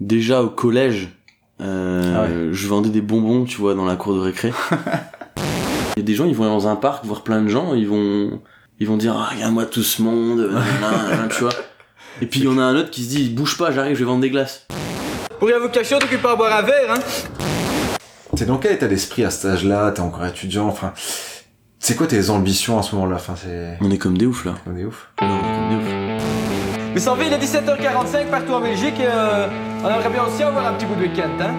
déjà au collège, euh, Ah je vendais des bonbons, tu vois, dans la cour de récré. Il y a des gens, ils vont aller dans un parc voir plein de gens, ils vont, ils vont dire, ah, regarde-moi tout ce monde, nanana, nanana, tu vois. Et puis il y en a un autre qui se dit, bouge pas, j'arrive, je vais vendre des glaces. Pour rien vous cacher, on t'occupe pas à boire un verre, hein T'es dans quel état d'esprit à cet âge-là? T'es encore étudiant, enfin... C'est quoi tes ambitions à ce moment-là? Enfin, c'est... On est comme des oufs là. On est ouf. Non, on est comme des oufs. Il est 17h45 partout en Belgique euh, on aimerait bien aussi avoir un petit bout de week-end, hein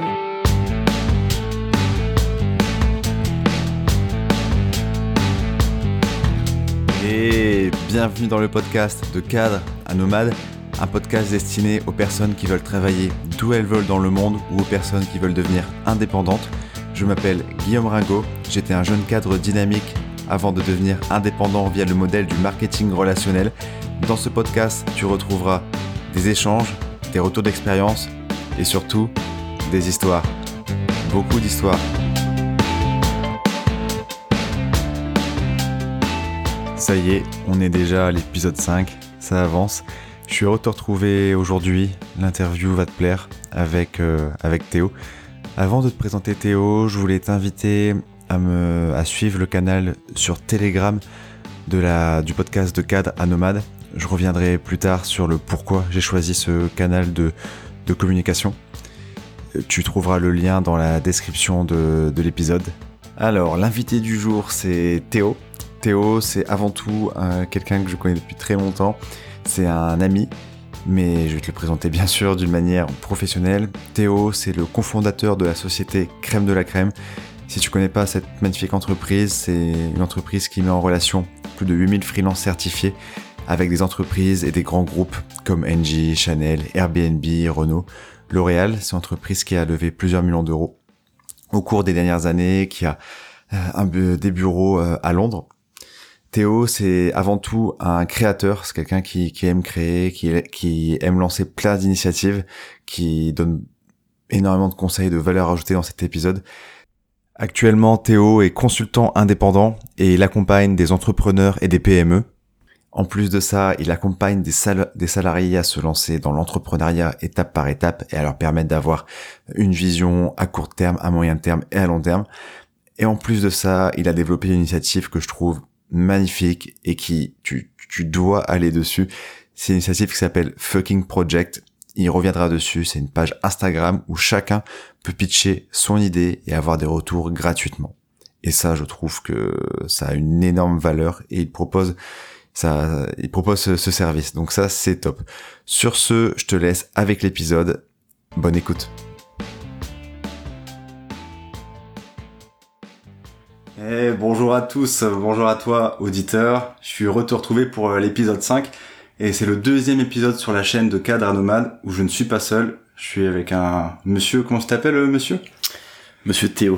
Et bienvenue dans le podcast de Cadre à Nomade, un podcast destiné aux personnes qui veulent travailler d'où elles veulent dans le monde ou aux personnes qui veulent devenir indépendantes. Je m'appelle Guillaume Ringot, j'étais un jeune cadre dynamique avant de devenir indépendant via le modèle du marketing relationnel. Dans ce podcast, tu retrouveras des échanges, des retours d'expérience et surtout des histoires. Beaucoup d'histoires. Ça y est, on est déjà à l'épisode 5, ça avance. Je suis heureux de te retrouver aujourd'hui, l'interview va te plaire avec, euh, Théo. Avant de te présenter Théo, je voulais t'inviter à, suivre le canal sur Telegram du podcast de Cadre à Nomade. Je reviendrai plus tard sur le pourquoi j'ai choisi ce canal de, communication. Tu trouveras le lien dans la description de, de l'épisode. Alors, l'invité du jour, c'est Théo. Théo, c'est avant tout euh, quelqu'un que je connais depuis très longtemps. C'est un ami, mais je vais te le présenter bien sûr d'une manière professionnelle. Théo, c'est le cofondateur de la société Crème de la Crème. Si tu connais pas cette magnifique entreprise, c'est une entreprise qui met en relation plus de 8000 freelances certifiés avec des entreprises et des grands groupes comme Engie, Chanel, Airbnb, Renault. L'Oréal, c'est une entreprise qui a levé plusieurs millions d'euros au cours des dernières années, qui a euh, des bureaux euh, à Londres. Théo, c'est avant tout un créateur, c'est quelqu'un qui, aime créer, qui, qui aime lancer plein d'initiatives, qui donne énormément de conseils de valeur ajoutée dans cet épisode. Actuellement, Théo est consultant indépendant et il accompagne des entrepreneurs et des PME. En plus de ça, il accompagne des, sal- des salariés à se lancer dans l'entrepreneuriat étape par étape et à leur permettre d'avoir une vision à court terme, à moyen terme et à long terme. Et en plus de ça, il a développé une initiative que je trouve magnifique et qui tu, tu dois aller dessus. C'est une initiative qui s'appelle Fucking Project. Il reviendra dessus. C'est une page Instagram où chacun peut pitcher son idée et avoir des retours gratuitement. Et ça, je trouve que ça a une énorme valeur et il propose ça, il propose ce, ce service. Donc ça, c'est top. Sur ce, je te laisse avec l'épisode. Bonne écoute. Eh, bonjour à tous, bonjour à toi auditeur. Je suis heureux de te retrouver pour euh, l'épisode 5 et c'est le deuxième épisode sur la chaîne de Cadre à Nomade où je ne suis pas seul. Je suis avec un monsieur, comment tu t'appelles euh, monsieur? Monsieur Théo.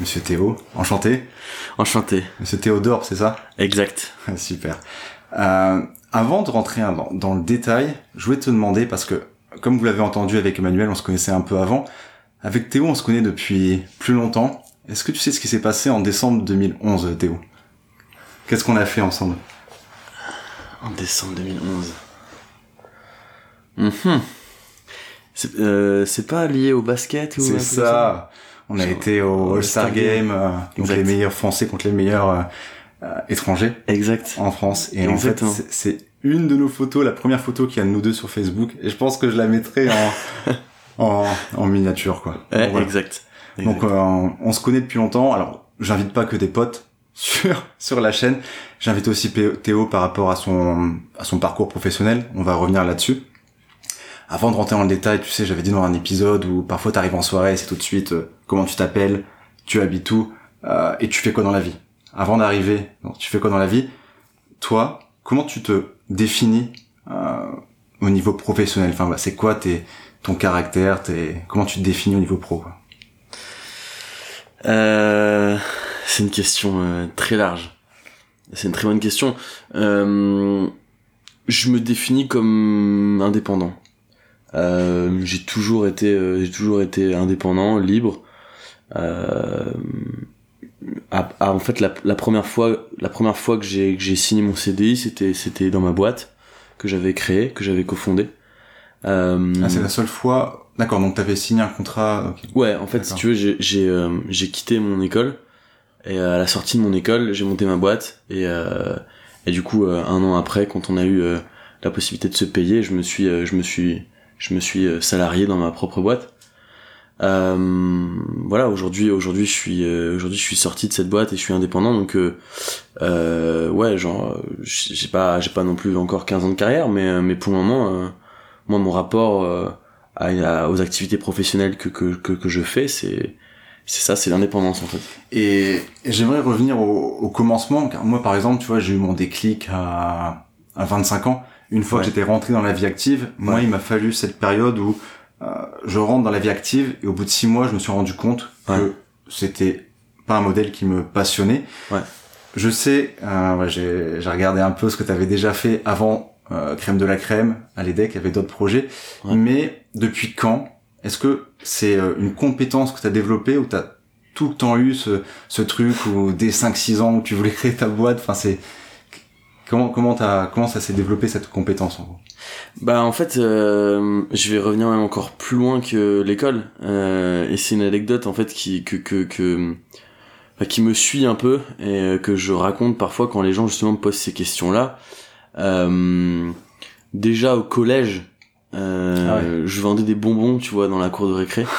Monsieur Théo, enchanté. Enchanté. Monsieur Théodore, c'est ça? Exact. Super. Euh, avant de rentrer dans, dans le détail, je voulais te demander, parce que comme vous l'avez entendu avec Emmanuel, on se connaissait un peu avant. Avec Théo, on se connaît depuis plus longtemps. Est-ce que tu sais ce qui s'est passé en décembre 2011, Théo? Qu'est-ce qu'on a fait ensemble? En décembre 2011. Mhm. C'est euh, c'est pas lié au basket ou C'est ça? On a été au All-Star All-Star Game, euh, donc les meilleurs Français contre les meilleurs euh, étrangers Exact. en France. Et en fait, c'est- une de nos photos, la première photo qu'il y a de nous deux sur Facebook. Et je pense que je la mettrai en, en, en miniature, quoi. Ouais, voilà. exact. Donc Exact. euh, on se connaît depuis longtemps. Alors j'invite pas que des potes sur sur la chaîne. J'invite aussi Théo par rapport à son à son parcours professionnel. On va revenir là-dessus. Avant de rentrer dans le détail, tu sais, j'avais dit dans un épisode où parfois t'arrives en soirée, c'est tout de suite euh, comment tu t'appelles, tu habites où euh, et tu fais quoi dans la vie? Avant d'arriver, tu fais quoi dans la vie? Toi, comment tu te définis euh, au niveau professionnel? Enfin, bah, c'est quoi tes ton caractère, tes comment tu te définis au niveau pro quoi? Euh, c'est une question euh, très large. C'est une très bonne question. Euh, je me définis comme indépendant. Euh, j'ai toujours été, euh, j'ai toujours été indépendant, libre. Euh, ah, ah, en fait, la, la première fois, la première fois que j'ai que j'ai signé mon CDI, c'était c'était dans ma boîte que j'avais créée, que j'avais cofondée. Euh, Ah, c'est la seule fois. D'accord, donc t'avais signé un contrat. Ouais, en fait, si tu veux, j'ai j'ai euh, j'ai quitté mon école et euh, à la sortie de mon école, j'ai monté ma boîte et euh, et du coup un an après, quand on a eu la possibilité de se payer, je me suis je me suis je me suis euh, salarié dans ma propre boîte. Euh, voilà, aujourd'hui aujourd'hui je suis euh, aujourd'hui je suis sorti de cette boîte et je suis indépendant donc euh, euh, ouais, genre j'ai pas j'ai pas non plus encore 15 ans de carrière mais mais pour le moment euh, moi mon rapport à, à- aux activités professionnelles que, que, que, que je fais, c'est c'est ça, c'est l'indépendance en fait. Et, et j'aimerais revenir au, au commencement, car moi, par exemple, tu vois, j'ai eu mon déclic à, à 25 ans. Une fois Ouais. que j'étais rentré dans la vie active, moi, Ouais. il m'a fallu cette période où euh, je rentre dans la vie active et au bout de six mois, je me suis rendu compte Ouais. que c'était pas un modèle qui me passionnait. Ouais. Je sais, euh, ouais, j'ai regardé un peu ce que tu avais déjà fait avant euh, Crème de la Crème, à l'EDEC, il y avait d'autres projets. Ouais. Mais depuis quand Est-ce que c'est euh, une compétence que tu as développée ou tu as tout le temps eu ce, ce truc où dès 5-6 ans où tu voulais créer ta boîte? Enfin, c'est comment comment t'as comment ça s'est développé cette compétence en gros? Bah en fait, euh, je vais revenir même encore plus loin que l'école. Euh, et c'est une anecdote en fait qui que que, que enfin, qui me suit un peu et euh, que je raconte parfois quand les gens justement me posent ces questions-là. Euh, déjà au collège, euh, je vendais des bonbons, tu vois, dans la cour de récré.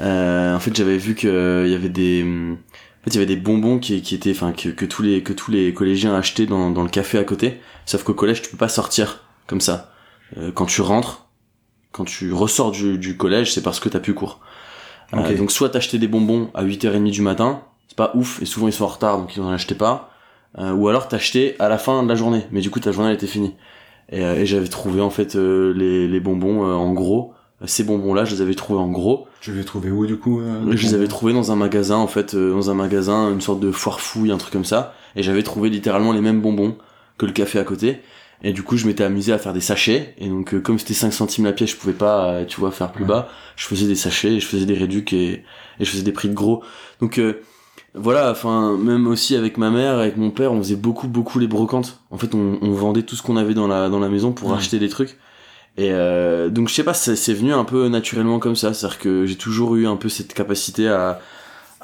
Euh, en fait, j'avais vu que il y avait des fait, il y avait des bonbons qui, qui étaient, enfin, que, que tous les que tous les collégiens achetaient dans, dans le café à côté. Sauf qu'au collège, tu peux pas sortir comme ça. Euh, quand tu rentres, quand tu ressors du, du collège, c'est parce que t'as plus cours. Euh, donc soit t'achetais des bonbons à 8h30 du matin, c'est pas ouf, et souvent ils sont en retard, donc ils en achetaient pas. Euh, ou alors t'achetais à la fin de la journée, mais du coup ta journée elle était finie. Et, euh, et j'avais trouvé en fait euh, les, les bonbons euh, en gros. Ces bonbons-là, je les avais trouvés en gros. Je les ai trouvés où du coup euh, Je les avais trouvés dans un magasin, en fait, euh, dans un magasin, une sorte de foire fouille, un truc comme ça. Et j'avais trouvé littéralement les mêmes bonbons que le café à côté. Et du coup, je m'étais amusé à faire des sachets. Et donc, euh, comme c'était 5 centimes la pièce, je pouvais pas, euh, tu vois, faire plus Ouais. bas. Je faisais des sachets, et je faisais des réducs et, et je faisais des prix de gros. Donc, euh, voilà, enfin, même aussi avec ma mère, avec mon père, on faisait beaucoup, beaucoup les brocantes. En fait, on, on vendait tout ce qu'on avait dans la, dans la maison pour Ouais. acheter des trucs. Et euh, donc je sais pas, c'est c'est venu un peu naturellement comme ça, c'est-à-dire que j'ai toujours eu un peu cette capacité à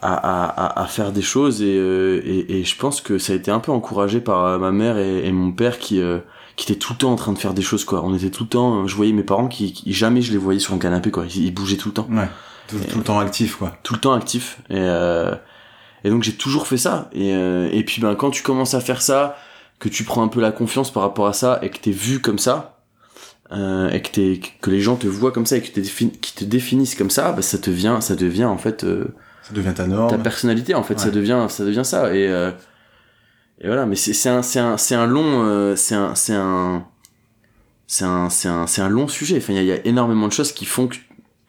à, à, à- faire des choses et, euh, et et je pense que ça a été un peu encouragé par euh, ma mère et, et mon père qui euh, qui étaient tout le temps en train de faire des choses quoi. On était tout le temps, je voyais mes parents qui, qui- jamais je les voyais sur un canapé quoi, ils, ils bougeaient tout le temps Ouais. Tout, tout le temps actif quoi. tout le temps actif et euh, et donc j'ai toujours fait ça et euh, et puis ben quand tu commences à faire ça que tu prends un peu la confiance par rapport à ça et que t'es vu comme ça euh, et que que les gens te voient comme ça et que qui te définissent comme ça bah ça te vient ça devient en fait euh, Ça devient ta ta norme. personnalité en fait. Ça devient ça devient ça. Et euh, et voilà. Mais c'est un c'est un c'est un long euh, c'est un c'est un c'est un c'est un long sujet. Enfin il y a, il y a énormément de choses qui font que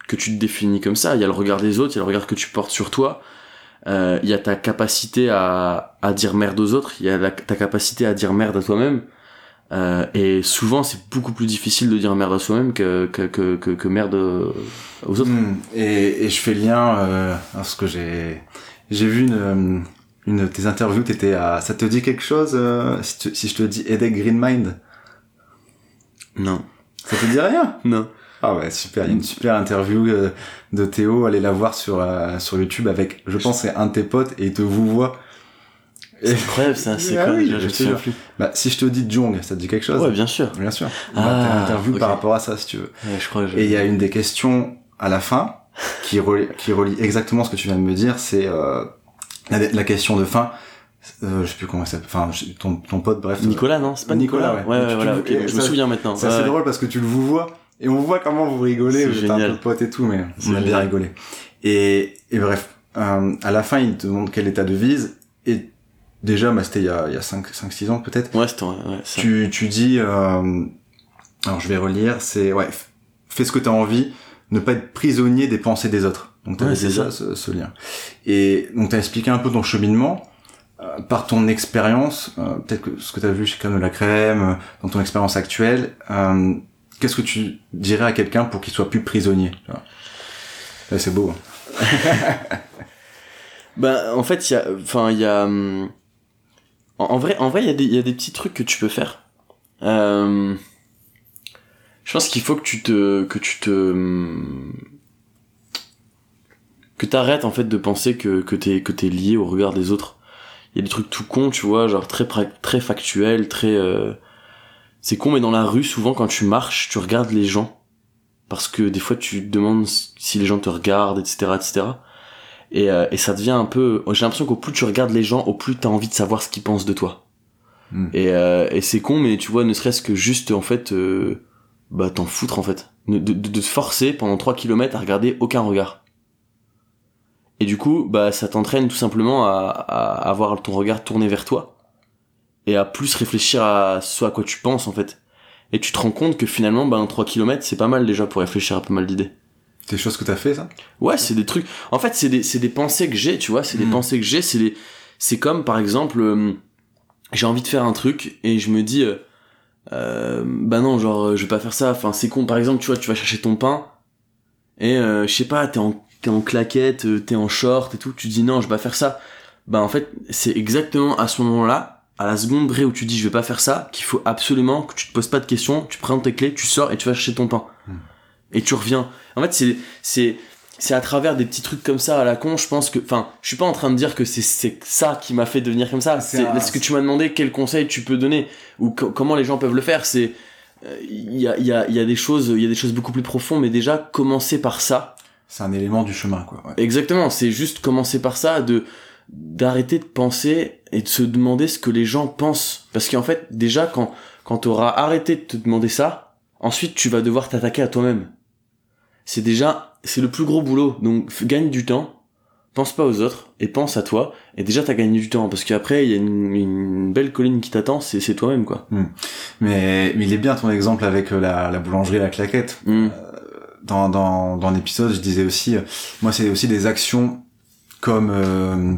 que tu te définis comme ça. Il y a le regard des autres il y a le regard que tu portes sur toi. Euh, il y a ta capacité à à dire merde aux autres. Il y a la- ta capacité à dire merde à toi-même euh, et souvent c'est beaucoup plus difficile de dire merde à soi-même que que, que que que merde aux autres Hmm. Et, et je fais lien euh, parce que j'ai j'ai vu une euh, une de tes interviews. T'étais à. Ça te dit quelque chose euh, si, tu- si je te dis Edek Green Mind? Non Ça te dit rien? Non Ah ouais, super. Il y a une super interview de Théo. Allez la voir sur sur YouTube avec, je pense, c'est un de tes potes et il te vous voit. C'est incroyable ça c'est Ah quoi oui, je je Bah, si je te dis Jong, ça te dit quelque chose ouais bien sûr Bien sûr. Ah, bah, t'as une interview par rapport à ça, si tu veux. Ouais, je crois que. Et il y a une des questions à la fin qui relie, qui relie exactement ce que tu viens de me dire. C'est euh, la, la question de fin. Euh, je sais plus comment ça. Enfin, ton, ton pote, bref. Nicolas, non C'est pas Nicolas, Nicolas, ouais. Ouais, voilà, je me souviens maintenant. C'est assez drôle parce que tu le vous vois et on voit comment vous rigolez. C'est Vous êtes un peu pote et tout, mais on a bien rigolé. Et, et bref, euh, à la fin, il te demande quelle est ta devise. Déjà, bah, c'était il y a, il y a 5, 5, 6 ans peut-être. Ouais, c'était ouais. Tu, tu dis, euh, alors je vais relire, c'est, ouais, fais ce que t'as envie, ne pas être prisonnier des pensées des autres. Donc t'avais Ouais, c'est déjà ça. ce, ce lien. Et donc t'as expliqué un peu ton cheminement, euh, par ton expérience, euh, peut-être que ce que t'as vu chez Crème de la Crème, euh, dans ton expérience actuelle, euh, qu'est-ce que tu dirais à quelqu'un pour qu'il soit plus prisonnier tu Ouais, C'est beau. hein. Bah, en fait, il y a, enfin, il y a, hum, en, vrai, en vrai, il y a des, il y a des petits trucs que tu peux faire. Euh, je pense qu'il faut que tu te que tu te que t'arrêtes en fait de penser que que t'es que lié au regard des autres. Il y a des trucs tout cons, tu vois, genre très très factuels, très euh, c'est con mais dans la rue souvent quand tu marches, tu regardes les gens parce que des fois tu te demandes si les gens te regardent, etc., etc. Et, euh, et ça devient un peu. J'ai l'impression qu'au plus tu regardes les gens, au plus t'as envie de savoir ce qu'ils pensent de toi. Hmm. Et, euh, et c'est con, mais tu vois, ne serait-ce que juste en fait, euh, bah t'en foutre en fait, de, de, de te forcer pendant 3 km à regarder aucun regard. Et du coup, bah ça t'entraîne tout simplement à, à avoir ton regard tourné vers toi et à plus réfléchir à ce à quoi tu penses en fait. Et tu te rends compte que finalement, bah, un 3 km, c'est pas mal déjà pour réfléchir à pas mal d'idées. C'est des choses que t'as fait, ça? Ouais, c'est des trucs. En fait, c'est des, c'est des pensées que j'ai, tu vois. C'est des Mm. pensées que j'ai. C'est des, c'est comme par exemple, euh, j'ai envie de faire un truc et je me dis, euh, euh, bah non, genre, je vais pas faire ça. Enfin, c'est con. Par exemple, tu vois, tu vas chercher ton pain et je sais pas, t'es en, t'es en claquette, t'es en short et tout. Tu dis non, je vais pas faire ça. Bah en fait, c'est exactement à ce moment-là, à la seconde près où tu dis je vais pas faire ça, qu'il faut absolument que tu te poses pas de questions. Tu prends tes clés, tu sors et tu vas chercher ton pain. Mm. Et tu reviens. En fait, c'est, c'est, c'est à travers des petits trucs comme ça à la con, je pense que, enfin, je suis pas en train de dire que c'est, c'est ça qui m'a fait devenir comme ça. C'est un- ce que tu m'as demandé, quel conseil tu peux donner ou co- comment les gens peuvent le faire. C'est, euh, il y a, il y a, il y a des choses, il y a des choses beaucoup plus profondes, mais déjà commencer par ça. C'est un élément du chemin, quoi. Ouais. Exactement, c'est juste commencer par ça, de d'arrêter de penser et de se demander ce que les gens pensent. Parce qu'en fait, déjà, quand, quand t'auras arrêté de te demander ça, ensuite tu vas devoir t'attaquer à toi-même. C'est déjà, c'est le plus gros boulot. Donc, gagne du temps, pense pas aux autres, et pense à toi, et déjà t'as gagné du temps. Parce qu'après, il y a une, une belle colline qui t'attend, c'est, c'est toi-même, quoi. Mais, mais il est bien ton exemple avec euh, la, la boulangerie, la claquette. Mm. Dans, dans, dans l'épisode, je disais aussi, euh, moi, c'est aussi des actions comme, euh,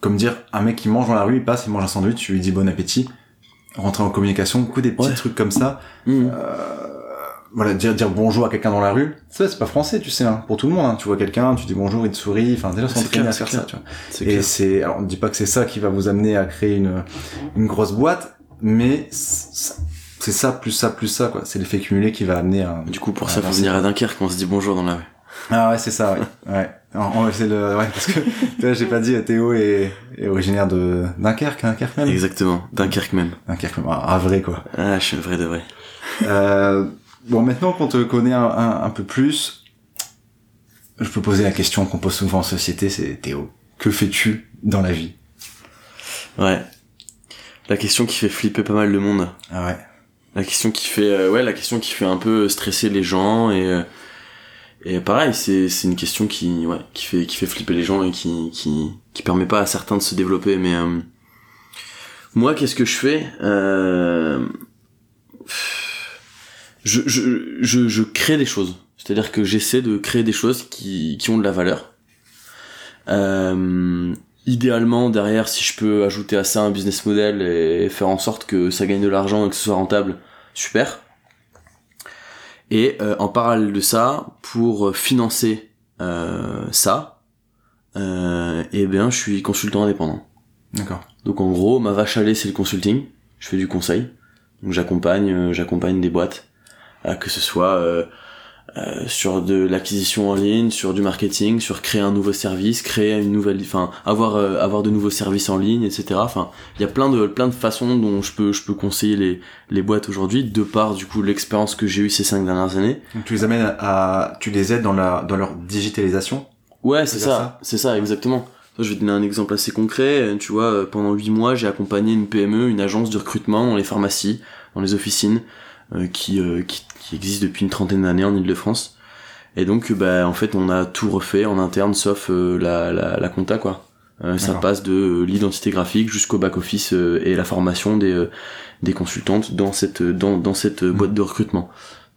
comme dire, un mec qui mange dans la rue, il passe, il mange un sandwich, tu lui dis bon appétit. Rentrer en communication, que des petits Ouais. trucs comme ça. Mm. Voilà, dire, dire bonjour à quelqu'un dans la rue. Ça, c'est pas français, tu sais, hein, pour tout le monde. hein. Tu vois quelqu'un, tu dis bonjour, il te sourit. Enfin, déjà, C'est s'entraîner clair, à faire clair. ça, tu vois. Et c'est, alors on dit pas que c'est ça qui va vous amener à créer une, une grosse boîte, mais c'est ça plus ça plus ça quoi. C'est l'effet cumulé qui va amener à. Du coup, pour à ça, faut venir à Dunkerque, on se dit bonjour dans la rue. Ah ouais, c'est ça, ouais. ouais. C'est le, ouais, parce que tu vois, j'ai pas dit, Théo est, est originaire de Dunkerque, Dunkerque même. Exactement, Dunkerque même. Dunkerque même, ah, vrai quoi. Ah, je suis le vrai de vrai. Euh, bon, maintenant qu'on te connaît un, un, un peu plus, je peux poser la question qu'on pose souvent en société, c'est Théo, que fais-tu dans la vie? Ouais. La question qui fait flipper pas mal le monde. Ah ouais. La question qui fait, euh, ouais, la question qui fait un peu stresser les gens et euh, et pareil, c'est c'est une question qui, ouais, qui fait qui fait flipper les gens et qui qui qui permet pas à certains de se développer. Mais euh, moi, qu'est-ce que je fais? Euh, je, je je je crée des choses. C'est-à-dire que j'essaie de créer des choses qui qui ont de la valeur. Euh, idéalement derrière si je peux ajouter à ça un business model et faire en sorte que ça gagne de l'argent et que ce soit rentable super et euh, en parallèle de ça pour financer euh, ça euh, et bien je suis consultant indépendant D'accord. donc en gros ma vache à lait c'est le consulting je fais du conseil donc j'accompagne euh, j'accompagne des boîtes que ce soit euh, euh, sur de l'acquisition en ligne, sur du marketing, sur créer un nouveau service, créer une nouvelle, enfin avoir euh, avoir de nouveaux services en ligne, etc. Enfin, il y a plein de plein de façons dont je peux je peux conseiller les les boîtes aujourd'hui, de par du coup l'expérience que j'ai eue ces cinq dernières années. Donc tu les amènes à, tu les aides dans la, dans leur digitalisation? Ouais, c'est ça, ça c'est ça exactement. Je vais te donner un exemple assez concret. Euh, Tu vois, euh, pendant huit mois, j'ai accompagné une PME, une agence de recrutement dans les pharmacies, dans les officines, euh, qui, euh, qui qui existe depuis une trentaine d'années en Ile-de-France. Et donc, euh, bah, en fait, on a tout refait en interne, sauf euh, la, la, la compta, quoi. Euh, ça passe de euh, l'identité graphique jusqu'au back-office euh, et la formation des, euh, des consultantes dans cette, dans, dans cette euh, boîte de recrutement.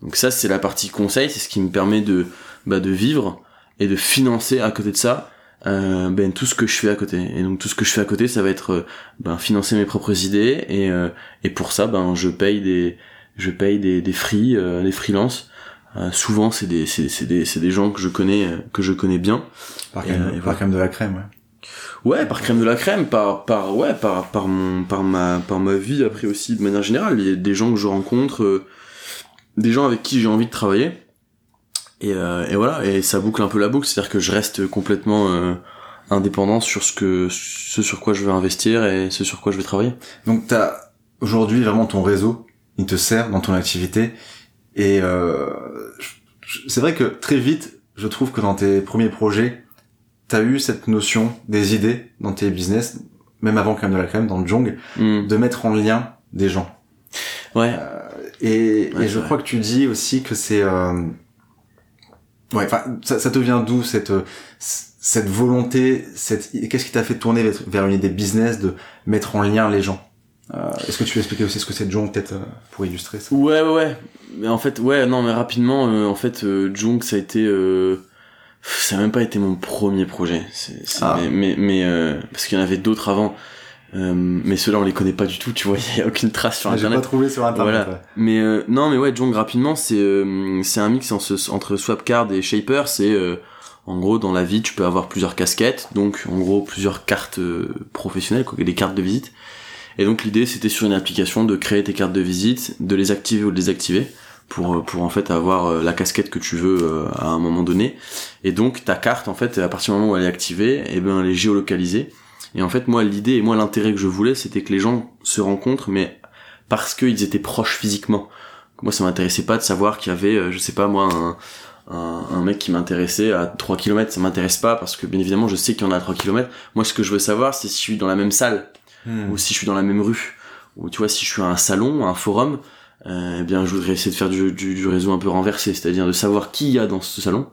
Donc ça, c'est la partie conseil, c'est ce qui me permet de, bah, de vivre et de financer à côté de ça euh, ben tout ce que je fais à côté et donc tout ce que je fais à côté ça va être ben financer mes propres idées et euh, et pour ça ben je paye des je paye des des free euh, des freelances Euh, souvent c'est des c'est c'est des c'est des gens que je connais euh, que je connais bien Par crème, euh, par voilà. crème de la crème, ouais. Ouais, par crème de la crème, par par ouais, par par mon par ma par ma vie après aussi de manière générale, il y a des gens que je rencontre euh, des gens avec qui j'ai envie de travailler. Et, euh, et voilà, et ça boucle un peu la boucle, c'est-à-dire que je reste complètement euh, indépendant sur ce que ce sur quoi je veux investir et ce sur quoi je vais travailler. Donc t'as aujourd'hui vraiment ton réseau, il te sert dans ton activité et euh, c'est vrai que très vite, je trouve que dans tes premiers projets, t'as eu cette notion des idées dans tes business, même avant quand même de la crème, dans le Jong, Hmm. de mettre en lien des gens. Ouais. Et, Ouais, et je vrai. crois que tu dis aussi que c'est euh... ouais, enfin ça, ça te vient d'où cette euh, cette volonté, cette qu'est-ce qui t'a fait tourner vers- vers une idée business de mettre en lien les gens? Euh, Est-ce que tu peux expliquer aussi ce que c'est Jong peut-être euh, pour illustrer ça Ouais, ouais, ouais. Mais en fait, ouais, non, mais rapidement, euh, en fait, euh, Junk, ça a été, euh, ça a même pas été mon premier projet. C'est, c'est- Ah. Mais, mais, mais, euh, parce qu'il y en avait d'autres avant. Euh, mais ceux-là, on les connaît pas du tout, tu vois. Il y a aucune trace sur J'ai pas Internet. trouvé sur internet. Voilà. ouais. Mais euh, non, mais ouais, Jong rapidement, c'est euh, c'est un mix en ce- entre Swapcard et Shaper. C'est euh, en gros dans la vie, tu peux avoir plusieurs casquettes, donc en gros plusieurs cartes professionnelles, quoi, des cartes de visite. Et donc l'idée, c'était sur une application de créer tes cartes de visite, de les activer ou de les désactiver pour euh, pour en fait avoir euh, la casquette que tu veux euh, à un moment donné. Et donc ta carte, en fait, à partir du moment où elle est activée, et ben elle est géolocalisée. Et en fait, moi, l'idée et moi l'intérêt que je voulais, c'était que les gens se rencontrent, mais parce qu'ils étaient proches physiquement. Moi, ça m'intéressait pas de savoir qu'il y avait, je sais pas moi, un, un, un mec qui m'intéressait à 3 km. Ça m'intéresse pas parce que bien évidemment, je sais qu'il y en a à 3 km. Moi, ce que je veux savoir, c'est si je suis dans la même salle Hmm. ou si je suis dans la même rue. Ou tu vois, si je suis à un salon, à un forum, euh, eh bien, je voudrais essayer de faire du, du, du réseau un peu renversé, c'est-à-dire de savoir qui il y a dans ce salon,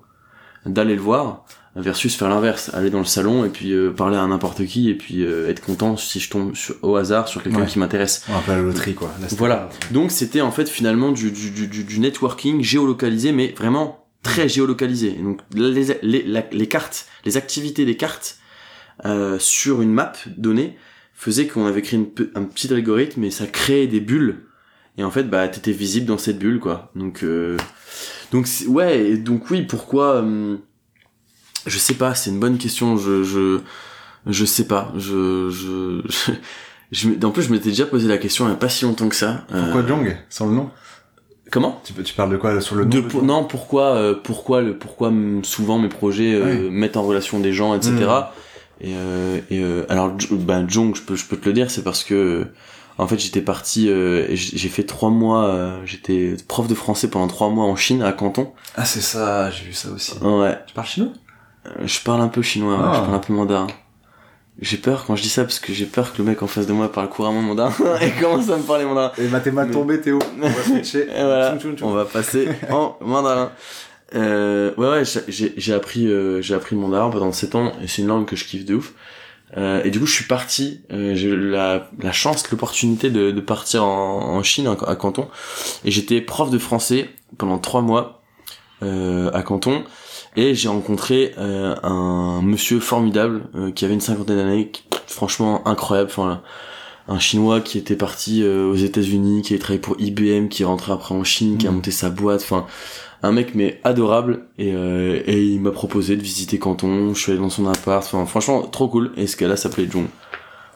d'aller le voir, versus faire l'inverse, aller dans le salon et puis euh, parler à n'importe qui et puis euh, être content si je tombe sur- au hasard sur quelqu'un Ouais. qui m'intéresse. Un peu la loterie quoi. Là, Voilà. Donc c'était en fait finalement du, du, du, du- du networking géolocalisé, mais vraiment très géolocalisé. Et donc les, les, la- les cartes, les activités des cartes euh, sur une map donnée faisaient qu'on avait créé une un petit algorithme et ça créait des bulles. Et en fait, bah t'étais visible dans cette bulle, quoi. Donc, euh, donc ouais, et donc oui, pourquoi hum, Je sais pas, c'est une bonne question. Je, je, je sais pas. Je, je, je, je en plus, je m'étais déjà posé la question il y a pas si longtemps que ça. Euh, Pourquoi Jong Sans le nom? Comment? Tu, tu parles de quoi sur le nom de, non pourquoi euh, pourquoi le pourquoi souvent mes projets euh, mettent en relation des gens etc. et, euh, et euh, alors ben Jong je peux je peux te le dire c'est parce que euh, en fait j'étais parti euh, j'ai fait trois mois euh, j'étais prof de français pendant trois mois en Chine à Canton Ah c'est ça, j'ai vu ça aussi. ouais Tu parles chinois? Euh, je parle un peu chinois ouais, Ah. je parle un peu mandarin j'ai peur quand je dis ça parce que j'ai peur que le mec en face de moi parle couramment mandarin et commence à me parler mandarin Et bah t'es mal tombé Théo. On va switcher. Et voilà, on va passer en mandarin. Euh, ouais, ouais, j'ai- appris, euh, j'ai appris le mandarin pendant 7 ans et c'est une langue que je kiffe de ouf. Euh, et du coup, je suis parti. euh, j'ai eu la, la chance, l'opportunité de, de partir en, en Chine, à Canton. Et j'étais prof de français pendant trois mois euh, à Canton. Et j'ai rencontré euh, un monsieur formidable euh, qui avait une cinquantaine d'années, franchement incroyable. Enfin, un chinois qui était parti euh, aux États-Unis, qui a travaillé pour IBM, qui est rentré après en Chine, qui a Mhm. monté sa boîte. Enfin, un mec mais adorable. Et, euh, et il m'a proposé de visiter Canton. Je suis allé dans son appart. Enfin, franchement, trop cool. Et ce gars-là s'appelait Jong.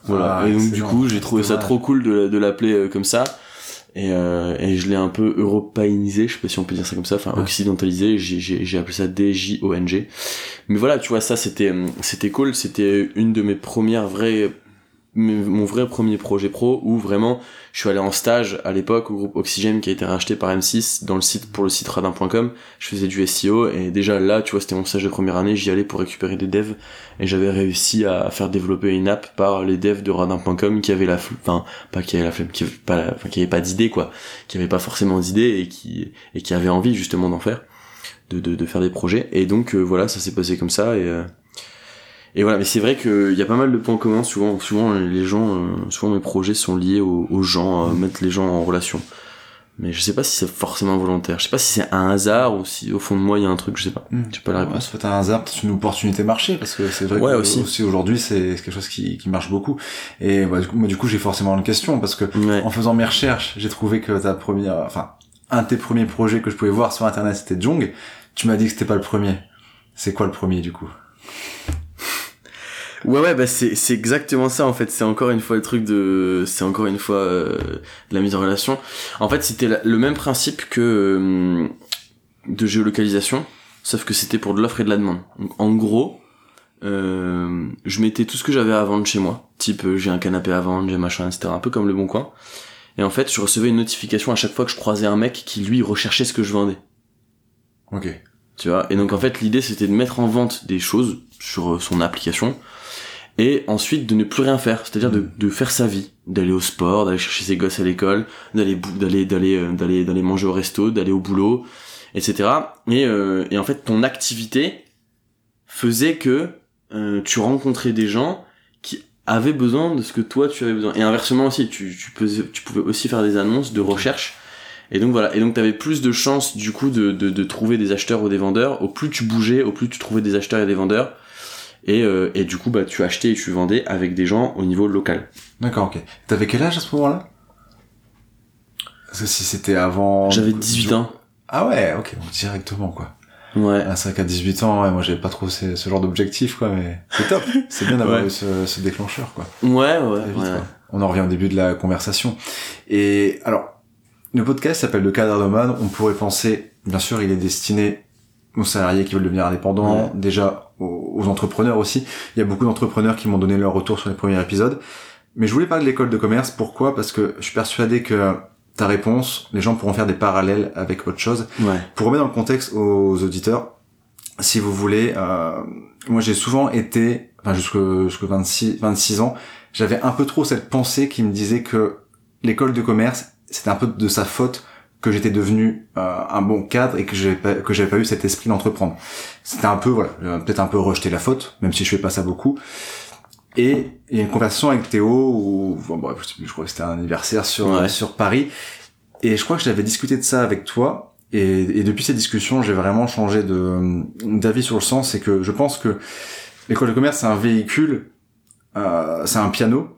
Voilà. Ah, et donc du coup, j'ai trouvé ça trop cool de, de l'appeler euh, comme ça. Et, euh, et je l'ai un peu européanisé, je sais pas si on peut dire ça comme ça, enfin Ouais. occidentalisé, j'ai, appelé ça D-J-O-N-G. Mais voilà, tu vois, ça c'était, c'était cool, c'était une de mes premières vraies, mon vrai premier projet pro où vraiment je suis allé en stage à l'époque au groupe Oxygène qui a été racheté par M6 dans le site, pour le site radin.com, je faisais du SEO et déjà là, tu vois, c'était mon stage de première année, j'y allais pour récupérer des devs et j'avais réussi à faire développer une app par les devs de radin.com qui avaient la flemme, enfin, pas qui avaient la flemme, qui avaient pas, la- qui pas d'idées, quoi, qui avaient pas forcément d'idées et qui, et qui avaient envie justement d'en faire, de, de, de faire des projets. Et donc, euh, voilà, ça s'est passé comme ça et, euh, et voilà, mais c'est vrai qu'il y a pas mal de points communs. Souvent, souvent les gens, euh, souvent mes projets sont liés aux, aux gens, euh, mettre les gens en relation. Mais je sais pas si c'est forcément volontaire. Je sais pas si c'est un hasard ou si au fond de moi il y a un truc, je sais pas. Hmm. J'ai pas la Ouais, réponse. ça peut être un hasard, peut-être une opportunité marché, parce que c'est vrai Ouais, que aussi. aujourd'hui c'est quelque chose qui, qui marche beaucoup. Et bah, du coup, moi du coup j'ai forcément une question, parce que Ouais. en faisant mes recherches, j'ai trouvé que ta première, enfin, un de tes premiers projets que je pouvais voir sur internet c'était Jong. Tu m'as dit que c'était pas le premier. C'est quoi le premier du coup? Ouais, ouais, bah c'est c'est exactement ça en fait. C'est encore une fois le truc de, c'est encore une fois euh, la mise en relation. En fait, c'était la- le même principe que euh, de géolocalisation, sauf que c'était pour de l'offre et de la demande. Donc, en gros, euh, je mettais tout ce que j'avais à vendre chez moi, type euh, j'ai un canapé à vendre, j'ai machin, etc. Un peu comme le Bon Coin. Et en fait, je recevais une notification à chaque fois que je croisais un mec qui lui recherchait ce que je vendais. Ok. Tu vois? Et donc en fait, l'idée c'était de mettre en vente des choses sur euh, son application et ensuite de ne plus rien faire, c'est-à-dire de, de faire sa vie, d'aller au sport, d'aller chercher ses gosses à l'école, d'aller d'aller d'aller euh, d'aller d'aller manger au resto, d'aller au boulot, etc. Et euh, et en fait, ton activité faisait que euh, tu rencontrais des gens qui avaient besoin de ce que toi tu avais besoin. Et inversement aussi, tu tu peux tu pouvais aussi faire des annonces de recherche. Et donc voilà, et donc t'avais plus de chances du coup de, de, de trouver des acheteurs ou des vendeurs. Au plus tu bougeais, au plus tu trouvais des acheteurs et des vendeurs. Et, euh, et du coup bah tu achetais et tu vendais avec des gens au niveau local. D'accord, ok. T'avais quel âge à ce moment-là? Parce que si c'était avant... J'avais 18 ans. Ah ouais, ok, donc directement quoi. Ouais. Ah, c'est vrai qu'à 18 ans, ouais, moi j'avais pas trop ce, ce genre d'objectif quoi, mais c'est top. c'est bien d'avoir Ouais. eu ce, ce déclencheur quoi. Ouais, ouais, vite, ouais. quoi. On en revient au début de la conversation. Et alors, le podcast s'appelle Le cadre nomade. On pourrait penser, bien sûr, il est destiné aux salariés qui veulent devenir indépendants, Ouais. déjà aux, aux entrepreneurs aussi. Il y a beaucoup d'entrepreneurs qui m'ont donné leur retour sur les premiers épisodes. Mais je voulais parler de l'école de commerce. Pourquoi? Parce que je suis persuadé que ta réponse, les gens pourront faire des parallèles avec autre chose. Ouais. Pour remettre dans le contexte aux auditeurs, si vous voulez, euh, moi j'ai souvent été, enfin jusque, jusque 26, 26 ans, j'avais un peu trop cette pensée qui me disait que l'école de commerce, c'était un peu de sa faute que j'étais devenu euh, un bon cadre et que j'avais pas, que j'avais pas eu cet esprit d'entreprendre. C'était un peu, voilà, euh, peut-être un peu rejeter la faute, même si je fais pas ça beaucoup. Et il y a une conversation avec Théo où, bon, bref, je crois que c'était un anniversaire sur, Ouais. sur Paris. Et je crois que j'avais discuté de ça avec toi. Et, et depuis cette discussion, j'ai vraiment changé de d'avis sur le sens. C'est que je pense que l'école de commerce, c'est un véhicule, euh, c'est un piano.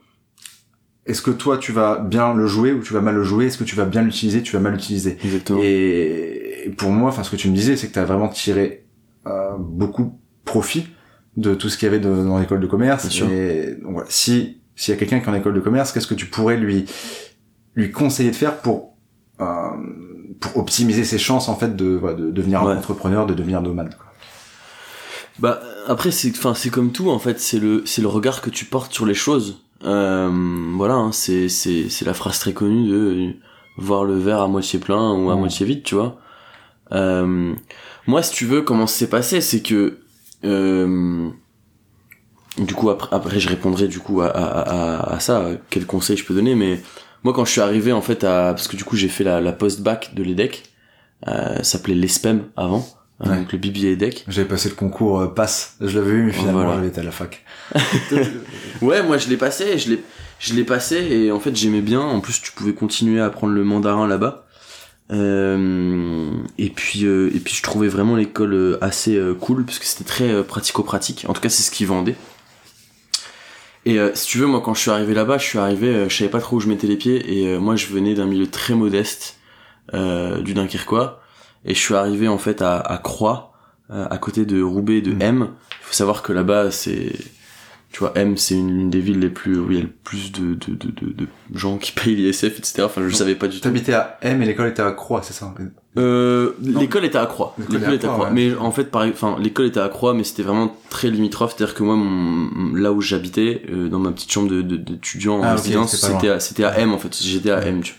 Est-ce que toi, tu vas bien le jouer ou tu vas mal le jouer? Est-ce que tu vas bien l'utiliser? Tu vas mal l'utiliser et, et pour moi, enfin, ce que tu me disais, c'est que tu as vraiment tiré euh, beaucoup profit de tout ce qu'il y avait de- dans l'école de commerce. Bien sûr. Et donc, voilà, si s'il y a quelqu'un qui est en école de commerce, qu'est-ce que tu pourrais lui lui conseiller de faire pour euh, pour optimiser ses chances en fait de voilà, de devenir Ouais. un entrepreneur, de devenir nomade. quoi? Bah après c'est enfin c'est comme tout en fait, c'est le c'est le regard que tu portes sur les choses. Euh, voilà, hein, c'est c'est c'est la phrase très connue de voir le verre à moitié plein ou à Mm. moitié vide, tu vois. Euh, moi si tu veux comment c'est passé, c'est que euh, du coup après, après je répondrai du coup à, à, à, à ça, quel conseil je peux donner mais moi quand je suis arrivé en fait à parce que du coup j'ai fait la, la post-bac de l'EDEC, euh, ça s'appelait l'ESPEM avant, hein, Ouais. donc le BBA EDEC. J'avais passé le concours euh, passe, je l'avais eu, mais finalement Voilà. j'avais été à la fac. Ouais, moi je l'ai passé, je l'ai, je l'ai passé et en fait j'aimais bien. En plus, tu pouvais continuer à apprendre le mandarin là-bas. Euh, et puis, euh, et puis je trouvais vraiment l'école euh, assez euh, cool parce que c'était très euh, pratico-pratique. En tout cas, c'est ce qu'ils vendaient. Et euh, si tu veux, moi quand je suis arrivé là-bas, je suis arrivé, je savais pas trop où je mettais les pieds et euh, moi je venais d'un milieu très modeste euh, du Dunkerquois et je suis arrivé en fait à, à Croix, à côté de Roubaix, de Mm. M. Il faut savoir que là-bas c'est tu vois, M, c'est une, une des villes les plus où il y a le plus de, de, de, de, de gens qui payent l'ISF, etc. Enfin, je savais pas du tout. T'habitais à M et l'école était à Croix, c'est ça Euh, l'école était à Croix. L'école à était à Croix, ouais. Mais en fait, pareil, enfin, l'école était à Croix, mais c'était vraiment très limitrophe. C'est-à-dire que moi, mon, là où j'habitais, euh, dans ma petite chambre de, d'étudiant en Ah, résidence, c'est pas c'était à, c'était à M, en fait. J'étais à. M, tu vois.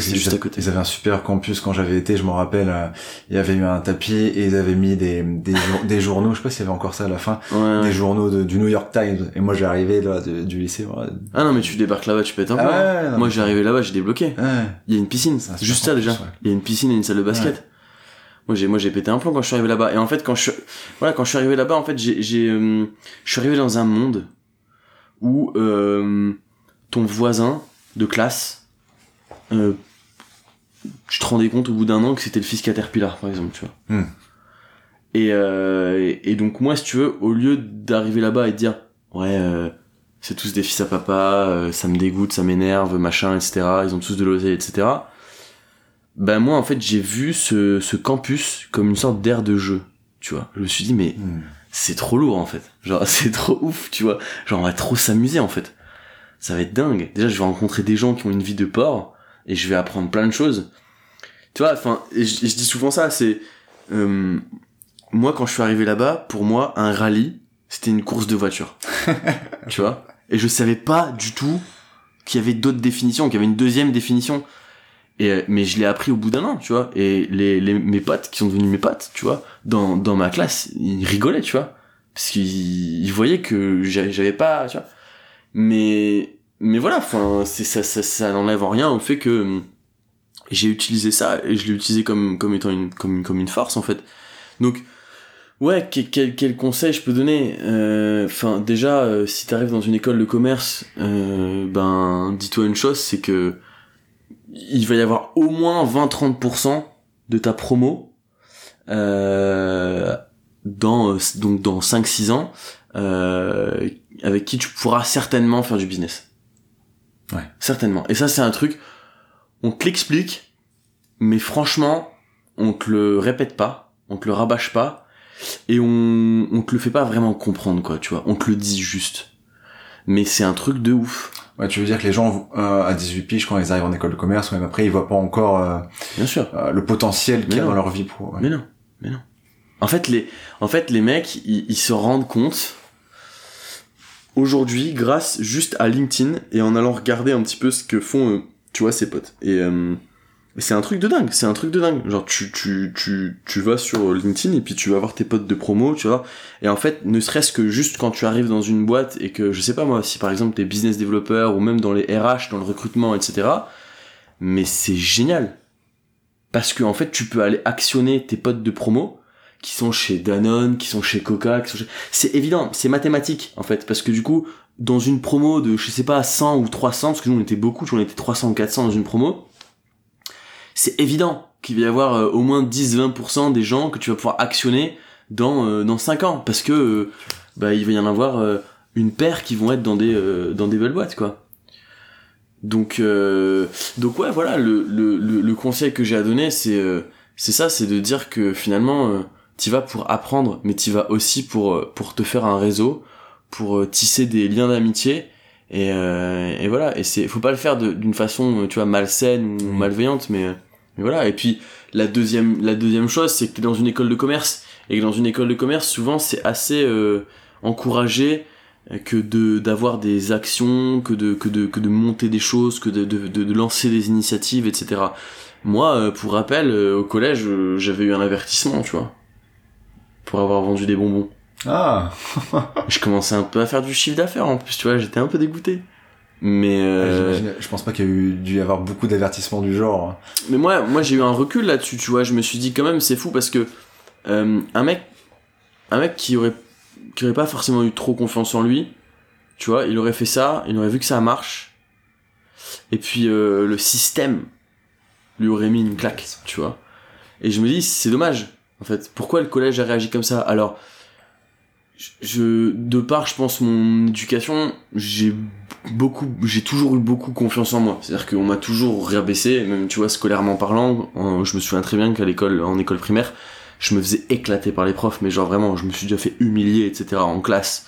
C'est juste ils- à côté. Ils avaient un super campus quand j'avais été, je me rappelle, euh, il y avait eu un tapis et ils avaient mis des, des, jour- des journaux, je sais pas s'il y avait encore ça à la fin, Ouais, des ouais. journaux de- du New York Times. Et moi j'arrivais là de- du lycée. Ah non, mais tu débarques là-bas, tu pètes un Ah peu. hein. ouais, moi, j'arrivais là-bas, j'ai débloqué. Il y a une piscine. Super Juste ça, déjà. Il y a une piscine et une salle de basket. Moi j'ai moi j'ai pété un plomb quand je suis arrivé là-bas et en fait quand je voilà quand je suis arrivé là-bas en fait j'ai j'ai euh, je suis arrivé dans un monde où euh, ton voisin de classe euh, tu te rendais compte au bout d'un an que c'était le fils Caterpillar par exemple tu vois Hmm. et, euh, et et donc moi si tu veux au lieu d'arriver là-bas et de dire ouais euh, c'est tous des fils à papa euh, ça me dégoûte ça m'énerve machin etc ils ont tous de l'oseille etc ben moi en fait j'ai vu ce, ce campus comme une sorte d'aire de jeu tu vois je me suis dit mais Hmm. c'est trop lourd en fait. Genre c'est trop ouf, tu vois. Genre on va trop s'amuser en fait. Ça va être dingue. Déjà je vais rencontrer des gens qui ont une vie de porc et je vais apprendre plein de choses. Tu vois, enfin, et je, je dis souvent ça, c'est euh, moi quand je suis arrivé là-bas, pour moi un rallye c'était une course de voiture. tu vois? Et je savais pas du tout qu'il y avait d'autres définitions, qu'il y avait une deuxième définition. Et, euh, mais je l'ai appris au bout d'un an, tu vois. Et les, les, mes potes qui sont devenus mes potes, tu vois, dans, dans ma classe, ils rigolaient, tu vois. Parce qu'ils ils voyaient que j'avais pas, tu vois. Mais, mais voilà, enfin, ça, ça, ça n'enlève en rien au fait que hum, j'ai utilisé ça et je l'ai utilisé comme, comme étant une, comme, comme une force, en fait. Donc, ouais, quel, quel, conseil je peux donner? Euh, Enfin, déjà, euh, si t'arrives dans une école de commerce, euh, ben, dis-toi une chose, c'est que il va y avoir au moins 20-30% de ta promo euh, dans euh, donc dans 5-6 ans euh, avec qui tu pourras certainement faire du business. Ouais. Certainement. Et ça c'est un truc on te l'explique mais franchement, on te le répète pas, on te le rabâche pas et on on te le fait pas vraiment comprendre quoi, tu vois. On te le dit juste. Mais c'est un truc de ouf. Ouais, tu veux dire que les gens euh, à 18 piges quand ils arrivent en école de commerce ou même après ils voient pas encore euh, Bien sûr. euh, le potentiel qu'il y a non. dans leur vie pour ouais. Mais non, mais non. En fait, les, en fait, les mecs, ils, ils se rendent compte aujourd'hui grâce juste à LinkedIn et en allant regarder un petit peu ce que font, euh, tu vois, ses potes. Et euh, c'est un truc de dingue, c'est un truc de dingue. Genre, tu, tu, tu, tu vas sur LinkedIn et puis tu vas voir tes potes de promo, tu vois. Et en fait, ne serait-ce que juste quand tu arrives dans une boîte et que, je sais pas moi, si par exemple t'es business développeur ou même dans les RH, dans le recrutement, etc. Mais c'est génial. Parce que en fait, tu peux aller actionner tes potes de promo qui sont chez Danone, qui sont chez Coca, qui sont chez... C'est évident, c'est mathématique en fait, parce que du coup, dans une promo de, je sais pas, 100 ou 300, parce que nous on était beaucoup, on était 300 ou 400 dans une promo, c'est évident qu'il va y avoir euh, au moins 10-20% des gens que tu vas pouvoir actionner dans, euh, dans 5 ans, parce que euh, bah, il va y en avoir euh, une paire qui vont être dans des, dans des belles boîtes, quoi. Donc, donc ouais, voilà, le, le, le, le conseil que j'ai à donner, c'est c'est ça, c'est de dire que finalement, t'y vas pour apprendre, mais t'y vas aussi pour, euh, pour te faire un réseau, pour euh, tisser des liens d'amitié, et, euh, et voilà, et c'est, faut pas le faire d'une façon, euh, tu vois, malsaine ou malveillante, mais, mais voilà. Et puis, la deuxième, la deuxième chose, c'est que t'es dans une école de commerce, et que dans une école de commerce, souvent, c'est assez euh, encouragé que de d'avoir des actions, que de que de que de monter des choses, que de de, de, lancer des initiatives, etc. Moi, pour rappel, au collège, j'avais eu un avertissement, tu vois, pour avoir vendu des bonbons. Ah, Je commençais un peu à faire du chiffre d'affaires en plus, tu vois, j'étais un peu dégoûté. Mais euh, je pense pas qu'il y a eu dû y avoir beaucoup d'avertissements du genre. mais moi, moi j'ai eu un recul là-dessus, tu vois. Je me suis dit quand même, c'est fou parce que euh, un mec, un mec qui aurait, qui aurait pas forcément eu trop confiance en lui, tu vois, il aurait fait ça, il aurait vu que ça marche, et puis euh, le système lui aurait mis une claque, tu vois. Et je me dis, c'est dommage, en fait. Pourquoi le collège a réagi comme ça? Alors, je- de par, je pense, mon éducation, j'ai beaucoup, j'ai toujours eu beaucoup confiance en moi. C'est-à-dire qu'on m'a toujours rabaissé, même, tu vois, scolairement parlant. en- je me souviens très bien qu'à l'école, en école primaire, je me faisais éclater par les profs, mais genre vraiment, je me suis déjà fait humilier, etc. en classe.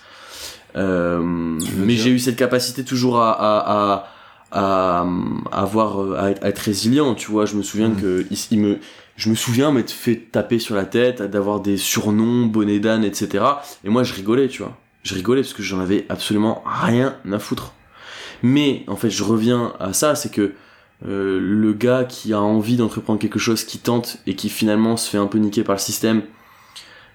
Euh, mais j'ai eu cette capacité toujours à, à, à, à, à avoir, à être, résilient, tu vois. Je me souviens Mm. que il, il me, je me souviens m'être fait taper sur la tête, d'avoir des surnoms, bonnet d'âne, etc. Et moi, je rigolais, tu vois. Je rigolais parce que j'en avais absolument rien à foutre. Mais en fait, je reviens à ça, c'est que euh, le gars qui a envie d'entreprendre quelque chose, qui tente et qui finalement se fait un peu niquer par le système,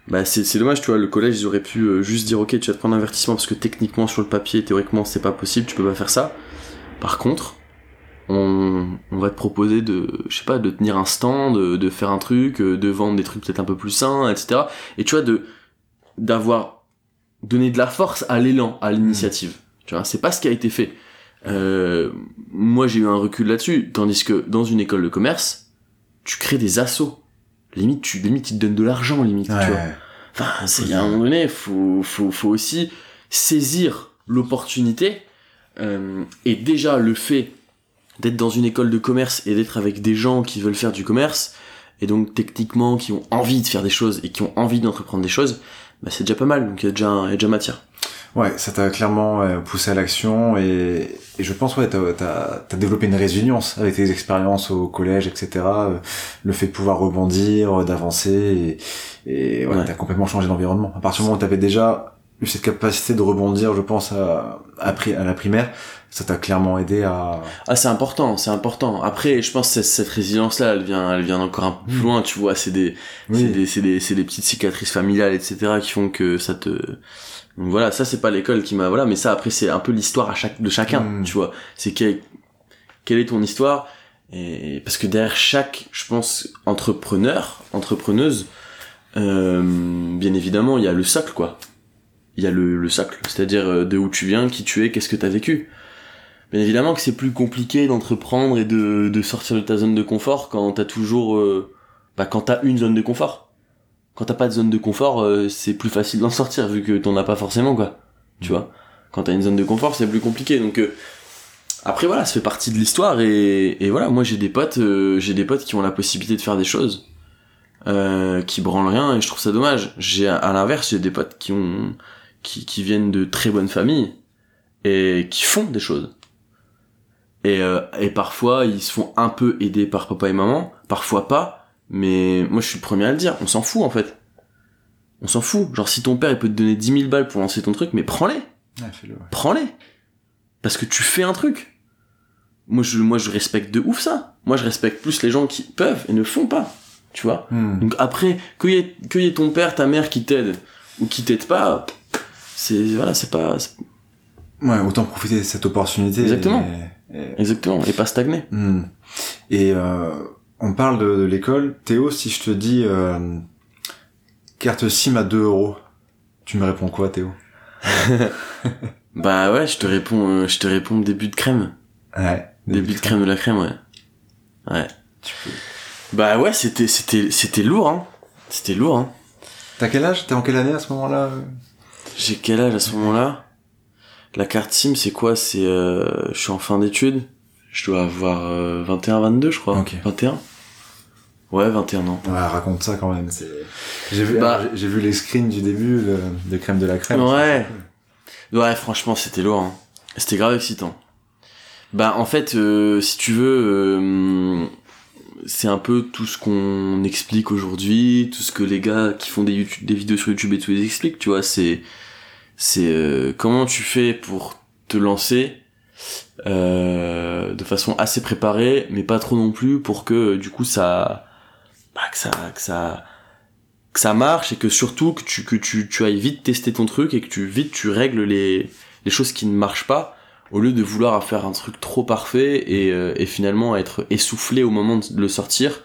bah c'est dommage, tu vois. Le collège, ils auraient pu euh, juste dire, ok, tu vas te prendre un avertissement parce que techniquement sur le papier, théoriquement, c'est pas possible, tu peux pas faire ça. Par contre, on, on va te proposer de, je sais pas, de tenir un stand, de, de faire un truc, euh, de vendre des trucs peut-être un peu plus sains, etc. Et tu vois, de d'avoir donné de la force à l'élan, à l'initiative. Tu vois, c'est pas ce qui a été fait. Euh, moi, j'ai eu un recul là-dessus, tandis que dans une école de commerce, tu crées des assos. Limite, tu, limite, ils te donnent de l'argent, limite, tu vois. Ouais. Enfin, c'est il y a un moment donné, faut, faut, faut aussi saisir l'opportunité. euh, et déjà, le fait d'être dans une école de commerce et d'être avec des gens qui veulent faire du commerce, et donc techniquement qui ont envie de faire des choses et qui ont envie d'entreprendre des choses, bah c'est déjà pas mal. Donc il y a déjà, il y a déjà matière. Ouais, ça t'a clairement euh, poussé à l'action et, et je pense ouais, t'as t'as as développé une résilience avec tes expériences au collège, etc. euh, Le fait de pouvoir rebondir, euh, d'avancer et, et ouais, Ouais. t'as complètement changé d'environnement. À partir du moment où t'avais déjà eu cette capacité de rebondir, je pense à à, à la primaire, ça t'a clairement aidé à. Ah, c'est important, c'est important. Après, je pense que cette, résilience-là, elle vient, elle vient encore un peu plus Mm. loin, tu vois. C'est des, c'est des, c'est des, c'est des petites cicatrices familiales, etc., qui font que ça te. Donc voilà, ça c'est pas l'école qui m'a, voilà, mais ça après c'est un peu l'histoire à chaque, de chacun, Mm. tu vois. C'est quel, quelle est ton histoire? Et parce que derrière chaque, je pense, entrepreneur, entrepreneuse, euh, bien évidemment, il y a le socle, quoi. Il y a le, le socle, c'est-à-dire euh, de où tu viens, qui tu es, qu'est-ce que t'as vécu. Bien évidemment que c'est plus compliqué d'entreprendre et de, de sortir de ta zone de confort quand t'as toujours, euh, bah, quand t'as une zone de confort. Quand t'as pas de zone de confort, euh, c'est plus facile d'en sortir vu que t'en as pas forcément, quoi. Tu vois? Quand t'as une zone de confort, c'est plus compliqué. Donc euh, après voilà, ça fait partie de l'histoire et, et voilà, moi j'ai des potes, j'ai des potes qui ont la possibilité de faire des choses, qui branlent rien et je trouve ça dommage. J'ai à l'inverse, j'ai des potes qui ont, qui, qui viennent de très bonnes familles et qui font des choses. Et, euh, et parfois, ils se font un peu aider par papa et maman, parfois pas, mais moi je suis le premier à le dire, on s'en fout en fait. On s'en fout. Genre si ton père il peut te donner 10 000 balles pour lancer ton truc, mais prends-les, Ouais, prends-les. Parce que tu fais un truc. Moi je, moi je respecte de ouf ça. Moi je respecte plus les gens qui peuvent et ne font pas. Tu vois? Hmm. donc après, qu'il y, ait- qu'il y ait ton père, ta mère qui t'aide ou qui t'aide pas, c'est voilà, c'est pas Ouais, autant profiter de cette opportunité. Exactement. Et, et- exactement et pas stagner. Hmm. Et euh, on parle de, de l'école. Théo, si je te dis euh, carte SIM à 2 euros, tu me réponds quoi, Théo? Bah ouais, je te réponds, euh, je te réponds début de crème, Ouais. début de crème de la crème, ouais. Ouais. Tu peux. Bah ouais, c'était c'était c'était lourd hein. C'était lourd hein. T'as quel âge? T'es en quelle année à ce moment-là? J'ai quel âge à ce moment-là? La carte SIM, c'est quoi? C'est euh, je suis en fin d'études. Je dois avoir euh, 21 22 je crois. Ok. 21 Ouais, 21 ans. Ouais, raconte ça quand même. c'est- J'ai vu, Bah. j'ai vu les screens du début le- de crème de la crème. Ouais. Ouais, franchement, c'était lourd. Hein. C'était grave excitant. Bah, en fait, euh, si tu veux, euh, c'est un peu tout ce qu'on explique aujourd'hui, tout ce que les gars qui font des, YouTube, des vidéos sur YouTube et tout les expliquent, tu vois. C'est, c'est euh, comment tu fais pour te lancer euh, de façon assez préparée, mais pas trop non plus pour que du coup ça, bah, que ça, que ça, que ça marche et que surtout que tu que tu, tu ailles vite tester ton truc et que tu vite tu règles les les choses qui ne marchent pas au lieu de vouloir faire un truc trop parfait et, euh, et finalement être essoufflé au moment de le sortir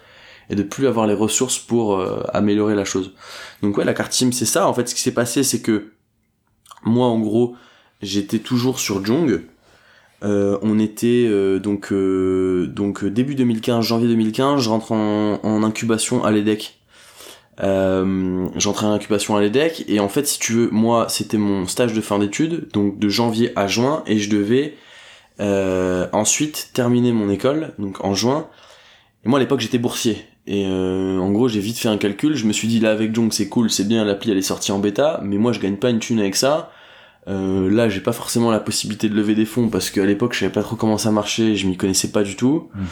et de plus avoir les ressources pour euh, améliorer la chose. Donc ouais, la carte team c'est ça. En fait, ce qui s'est passé, c'est que moi, en gros, j'étais toujours sur Jong. Euh, on était euh, donc euh, donc début 2015, janvier 2015, je rentre en, incubation à l'EDEC. J'entrais en incubation à l'EDEC et en fait si tu veux moi c'était mon stage de fin d'études donc de janvier à juin et je devais ensuite terminer mon école donc en juin et moi à l'époque j'étais boursier et euh, en gros j'ai vite fait un calcul je me suis dit là avec Jong c'est cool c'est bien l'appli elle est sortie en bêta mais moi je gagne pas une thune avec ça euh, là j'ai pas forcément la possibilité de lever des fonds parce qu'à l'époque je savais pas trop comment ça marchait je m'y connaissais pas du tout Mm.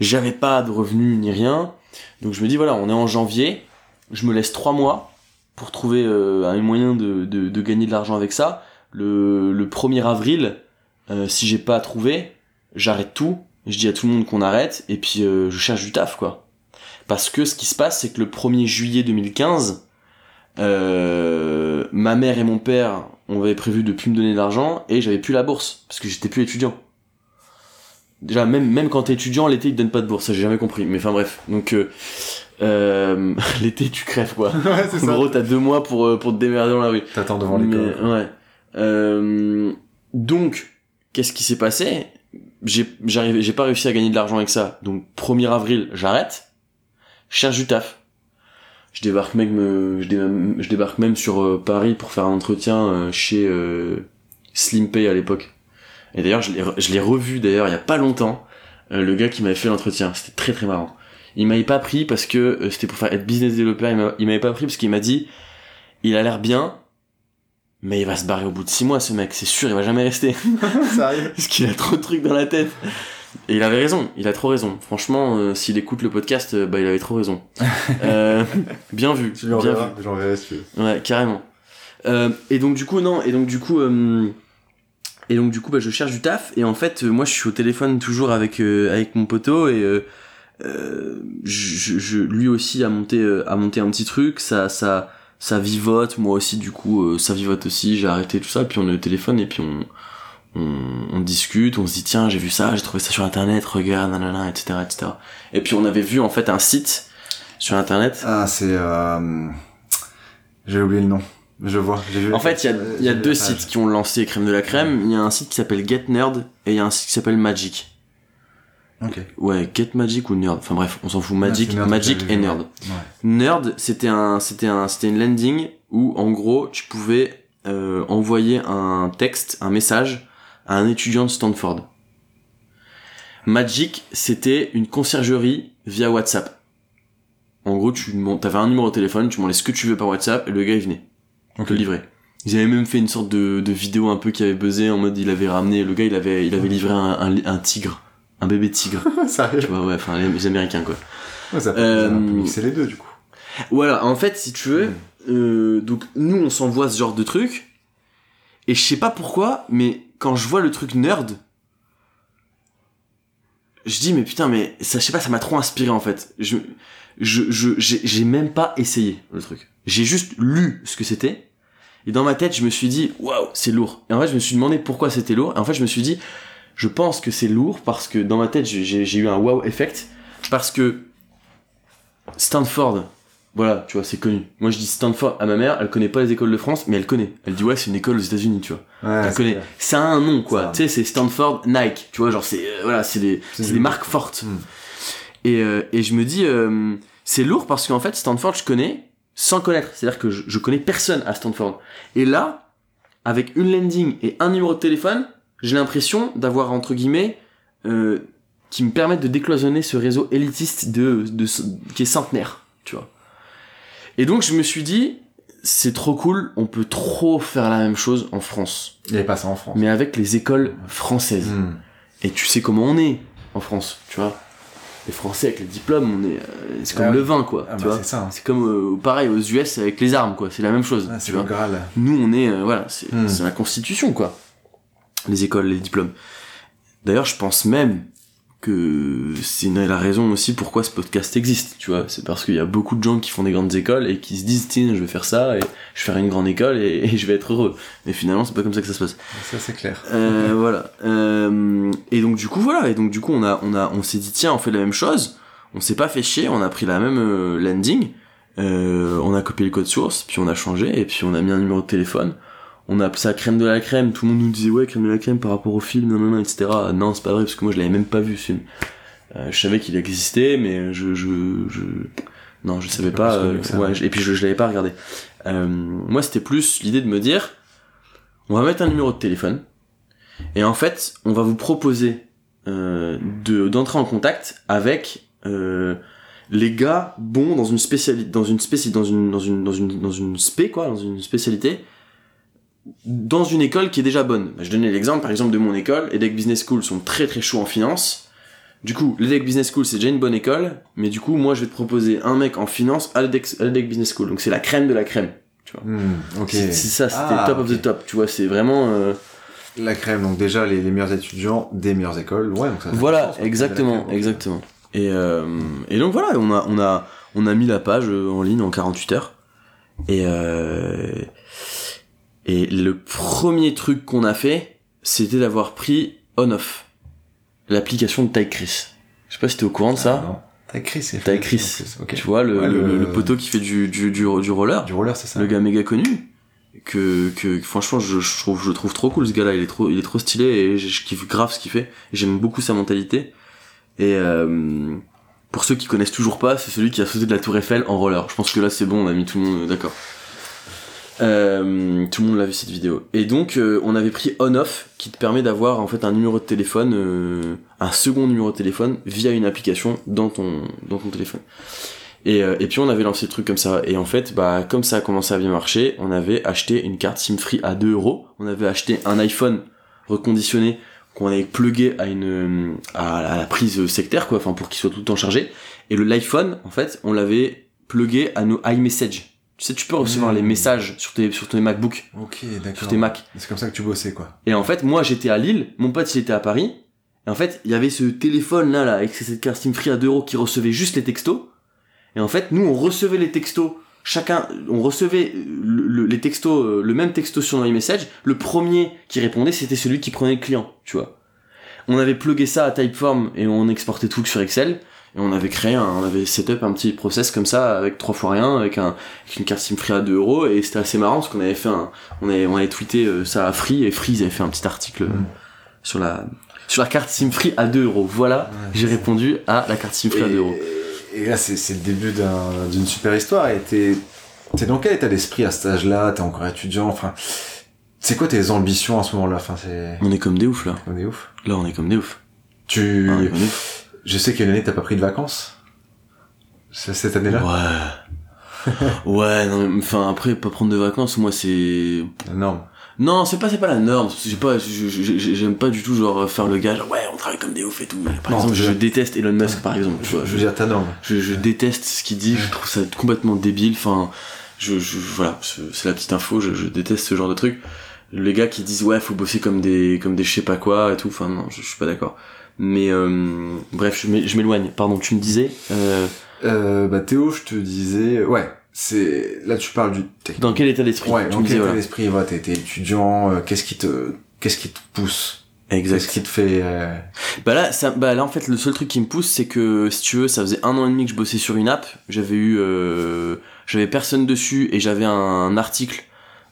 j'avais pas de revenus ni rien donc je me dis voilà on est en janvier je me laisse trois mois pour trouver euh, un moyen de, de, de gagner de l'argent avec ça. Le, le 1er avril, euh, si j'ai pas trouvé, j'arrête tout. Je dis à tout le monde qu'on arrête et puis euh, je cherche du taf quoi. Parce que ce qui se passe, c'est que le 1er juillet 2015, euh, ma mère et mon père on avait prévu de plus me donner de l'argent et j'avais plus la bourse parce que j'étais plus étudiant. Déjà même même quand t'es étudiant l'été ils te donnent pas de bourse, ça j'ai jamais compris. Mais enfin bref, donc euh, euh, l'été tu crèves quoi. ouais, En ça. gros, t'as deux mois pour, pour te démerder dans la rue. T'attends devant l'école. ouais. Euh, donc, qu'est-ce qui s'est passé? J'ai j'arrive- j'ai pas réussi à gagner de l'argent avec ça. Donc, 1er avril, j'arrête. Je cherche du taf. Je débarque même, euh, je, dé- je débarque même sur euh, Paris pour faire un entretien euh, chez SlimPay à l'époque. Et d'ailleurs, je l'ai revu d'ailleurs il y a pas longtemps. le gars qui m'avait fait l'entretien, c'était très très marrant. Il m'avait pas pris parce que c'était pour faire être business developer. Il m'avait pas pris parce qu'il m'a dit il a l'air bien, mais il va se barrer au bout de six mois, ce mec, c'est sûr, il va jamais rester. Sérieux? Parce qu'il a trop de trucs dans la tête. Et il avait raison, il a trop raison. Franchement, euh, s'il écoute le podcast, euh, bah il avait trop raison. Euh, bien vu, Tu bien vu. j'enverrai si tu veux. Ouais, carrément. Euh, et donc du coup non, et donc du coup euh, et donc du coup bah je cherche du taf et en fait euh, moi je suis au téléphone toujours avec euh, avec mon poteau et je, je- lui aussi a monté euh, a monté un petit truc, ça ça ça vivote, moi aussi du coup euh, ça vivote aussi, j'ai arrêté tout ça puis on est au téléphone et puis on on, on discute, on se dit tiens j'ai vu ça, j'ai trouvé ça sur internet, regarde, nanana, etc., etc. Et puis on avait vu en fait un site sur internet Ah, c'est... Euh... J'ai oublié le nom. Je vois, j'ai vu. En fait, il y a, Euh, y a deux sites qui ont lancé Crème de la Crème. Il y a un site qui s'appelle Get Nerd et il y a un site qui s'appelle Magic. Ok. Ouais, Get Magic ou Nerd. Enfin bref, on s'en fout. Magic, Magic et Nerd. Ouais. Nerd, c'était un, c'était un, c'était une landing où en gros tu pouvais euh, envoyer un texte, un message à un étudiant de Stanford. Magic, c'était une conciergerie via WhatsApp. En gros, tu t'avais un numéro de téléphone, tu demandais ce que tu veux par WhatsApp et le gars il venait Ok. le livrer. Ils avaient même fait une sorte de, de vidéo un peu qui avait buzzé en mode il avait ramené le gars il avait il avait livré un, un, un tigre un bébé tigre Sérieux tu vois ouais enfin les, les américains quoi Ouais, ça Euh, mixer les deux, du coup. voilà en fait si tu veux euh, donc nous on s'envoie ce genre de truc et je sais pas pourquoi mais quand je vois le truc nerd je dis mais putain mais ça je sais pas ça m'a trop inspiré en fait. Je je j'ai même pas essayé le truc. J'ai juste lu ce que c'était et dans ma tête je me suis dit waouh c'est lourd. Et en fait je me suis demandé pourquoi c'était lourd et en fait je me suis dit je pense que c'est lourd parce que dans ma tête j'ai eu un wow effect parce que Stanford voilà tu vois c'est connu. Moi je dis Stanford à ma mère elle connaît pas les écoles de France mais elle connaît. Elle dit ouais c'est une école aux États-Unis tu vois. Ouais, elle connaît. clair. ça a un nom quoi. Tu sais c'est Stanford Nike tu vois genre c'est euh, voilà c'est des des marques fortes. Mm. et euh, et je me dis euh, c'est lourd parce qu'en fait Stanford je connais sans connaître. C'est à dire que je, je connais personne à Stanford. Et là avec une landing et un numéro de téléphone j'ai l'impression d'avoir entre guillemets euh, qui me permettent de décloisonner ce réseau élitiste de, de qui est centenaire tu vois et donc je me suis dit c'est trop cool on peut trop faire la même chose en France Il n'y avait pas ça en France. mais avec les écoles françaises. Hmm. Et tu sais comment on est en France, tu vois. Les Français avec les diplômes, on est, euh, c'est comme Ah le vin, quoi. Ah tu bah, vois. c'est ça. hein. C'est comme euh, pareil aux US avec les armes, quoi. C'est la même chose. Ah, tu vois. Graal. Nous, on est, euh, voilà, c'est Hmm. c'est la Constitution, quoi. Les écoles, les diplômes. D'ailleurs, je pense même que c'est la raison aussi pourquoi ce podcast existe, tu vois. C'est parce qu'il y a beaucoup de gens qui font des grandes écoles et qui se disent, tiens, je vais faire ça et je vais faire une grande école et, et je vais être heureux. Mais finalement, c'est pas comme ça que ça se passe. Ça, c'est clair. Euh, voilà. Euh, et donc du coup voilà. Et donc du coup on a on a on s'est dit tiens on fait la même chose. On s'est pas fait chier. On a pris la même euh, landing. Euh, on a copié le code source. Puis on a changé. Et puis on a mis un numéro de téléphone. On a appelé ça crème de la crème. Tout le monde nous disait ouais crème de la crème par rapport au film non non non etc. Non c'est pas vrai parce que moi je l'avais même pas vu ce film. Euh, je savais qu'il existait mais je je je non je savais pas euh, que ça. ouais, je- et puis je, je l'avais pas regardé. Euh, moi c'était plus l'idée de me dire on va mettre un numéro de téléphone et en fait on va vous proposer de d'entrer en contact avec les gars bons dans une spécialité dans une dans une dans une dans une dans une spé quoi dans une spécialité dans une école qui est déjà bonne. Je donnais l'exemple par exemple de mon école, EDEC Business School sont très très chauds en finance. Du coup, l'EDEC Business School c'est déjà une bonne école, mais du coup moi je vais te proposer un mec en finance à l'EDEC Business School. Donc c'est la crème de la crème. Hmm, ok. C'est c'est ça, c'était Ah, top of the top. Tu vois, c'est vraiment euh, La crème, donc déjà les, les meilleurs étudiants des meilleures écoles. Ouais, donc ça Voilà, sens, exactement, crème, exactement. Et, euh, et donc voilà, on a, on a, on a mis la page euh, en ligne en 48 heures. Et, euh, et le premier truc qu'on a fait, c'était d'avoir pris On-Off, l'application de Ty Chris. Je sais pas si t'es au courant de Ah, ça. non. T'as écrit, c'est Ty fait, Chris, en plus, ok. tu vois, le, Ouais, le, le- le poteau qui fait du, du, du, du roller, Du roller, c'est ça. le gars méga connu. Que, que franchement je, je trouve je le trouve trop cool ce gars là il est trop il est trop stylé et je, je kiffe grave ce qu'il fait j'aime beaucoup sa mentalité et euh, pour ceux qui connaissent toujours pas c'est celui qui a sauté de la tour Eiffel en roller je pense que là c'est bon on a mis tout le monde d'accord euh, tout le monde l'a vu cette vidéo et donc euh, on avait pris on off qui te permet d'avoir en fait un numéro de téléphone euh, un second numéro de téléphone via une application dans ton dans ton téléphone Et, euh, et puis on avait lancé le truc comme ça. Et en fait, bah comme ça a commencé à bien marcher, on avait acheté une carte SIM free à 2 euros. On avait acheté un iPhone reconditionné qu'on avait plugué à une à la prise sectaire quoi, enfin pour qu'il soit tout le temps chargé. Et le l'iPhone, en fait, on l'avait plugué à nos iMessage. Tu sais, tu peux recevoir Mmh. les messages sur tes sur tes MacBook, Ok, sur d'accord. tes Mac. C'est comme ça que tu bossais, quoi. Et en fait, moi j'étais à Lille, mon pote il était à Paris. Et en fait, il y avait ce téléphone là, là avec cette carte SIM free à 2 euros qui recevait juste les textos. Et en fait, nous on recevait les textos, chacun, on recevait le- le- les textos, euh, le même texto sur nos message. Le premier qui répondait, c'était celui qui prenait le client, tu vois. On avait plugué ça à Typeform et on exportait tout sur Excel. Et on avait créé, un, on avait setup un petit process comme ça avec trois fois rien, avec, un, avec une carte SIM free à 2 euros. Et c'était assez marrant parce qu'on avait fait un, on avait, on avait tweeté euh, ça à Free et Free ils avaient fait un petit article euh, Mm. sur la sur la carte SIM free à 2 euros. Voilà, j'ai répondu à la carte SIM free à 2 euros. Et, là, c'est le début d'un- d'une super histoire. Et t'es dans quel état d'esprit à cet âge-là? T'es encore étudiant? Enfin, c'est quoi tes ambitions à ce moment-là? Enfin, c'est... On est comme des oufs là. On est ouf. Là on est comme des oufs. Tu... Ah, on est comme des oufs. Je sais qu'une année, t'as pas pris de vacances? Cette année-là? Ouais. ouais, non, mais, enfin après pas prendre de vacances, moi c'est Non. non, c'est pas c'est pas la norme. J'ai pas j'aime pas du tout genre faire le gars genre, ouais, on travaille comme des oufs et tout. Par Non, exemple, je- je déteste Elon Musk par exemple, tu vois. Je veux dire ta norme. je, je déteste ce qu'il dit, je trouve ça complètement débile. Enfin, je, je voilà, c'est c'est la petite info. Je, je déteste ce genre de truc. Les gars qui disent ouais, faut bosser comme des comme des je sais pas quoi et tout. Enfin non, je, je suis pas d'accord. Mais euh, bref, je m'é- je m'éloigne. Pardon, tu me disais. Euh, Euh, bah Théo, je te disais... Ouais, c'est... Là, tu parles du dans quel état d'esprit Ouais, Tu dans quel état d'esprit voilà, T'es t'es étudiant, euh, qu'est-ce qui te... Qu'est-ce qui te pousse? Qu'est-ce Exact. qui te fait... euh, Bah là, ça, bah là en fait, le seul truc qui me pousse, c'est que si tu veux, ça faisait un an et demi que je bossais sur une app. J'avais eu, euh, j'avais personne dessus et j'avais un article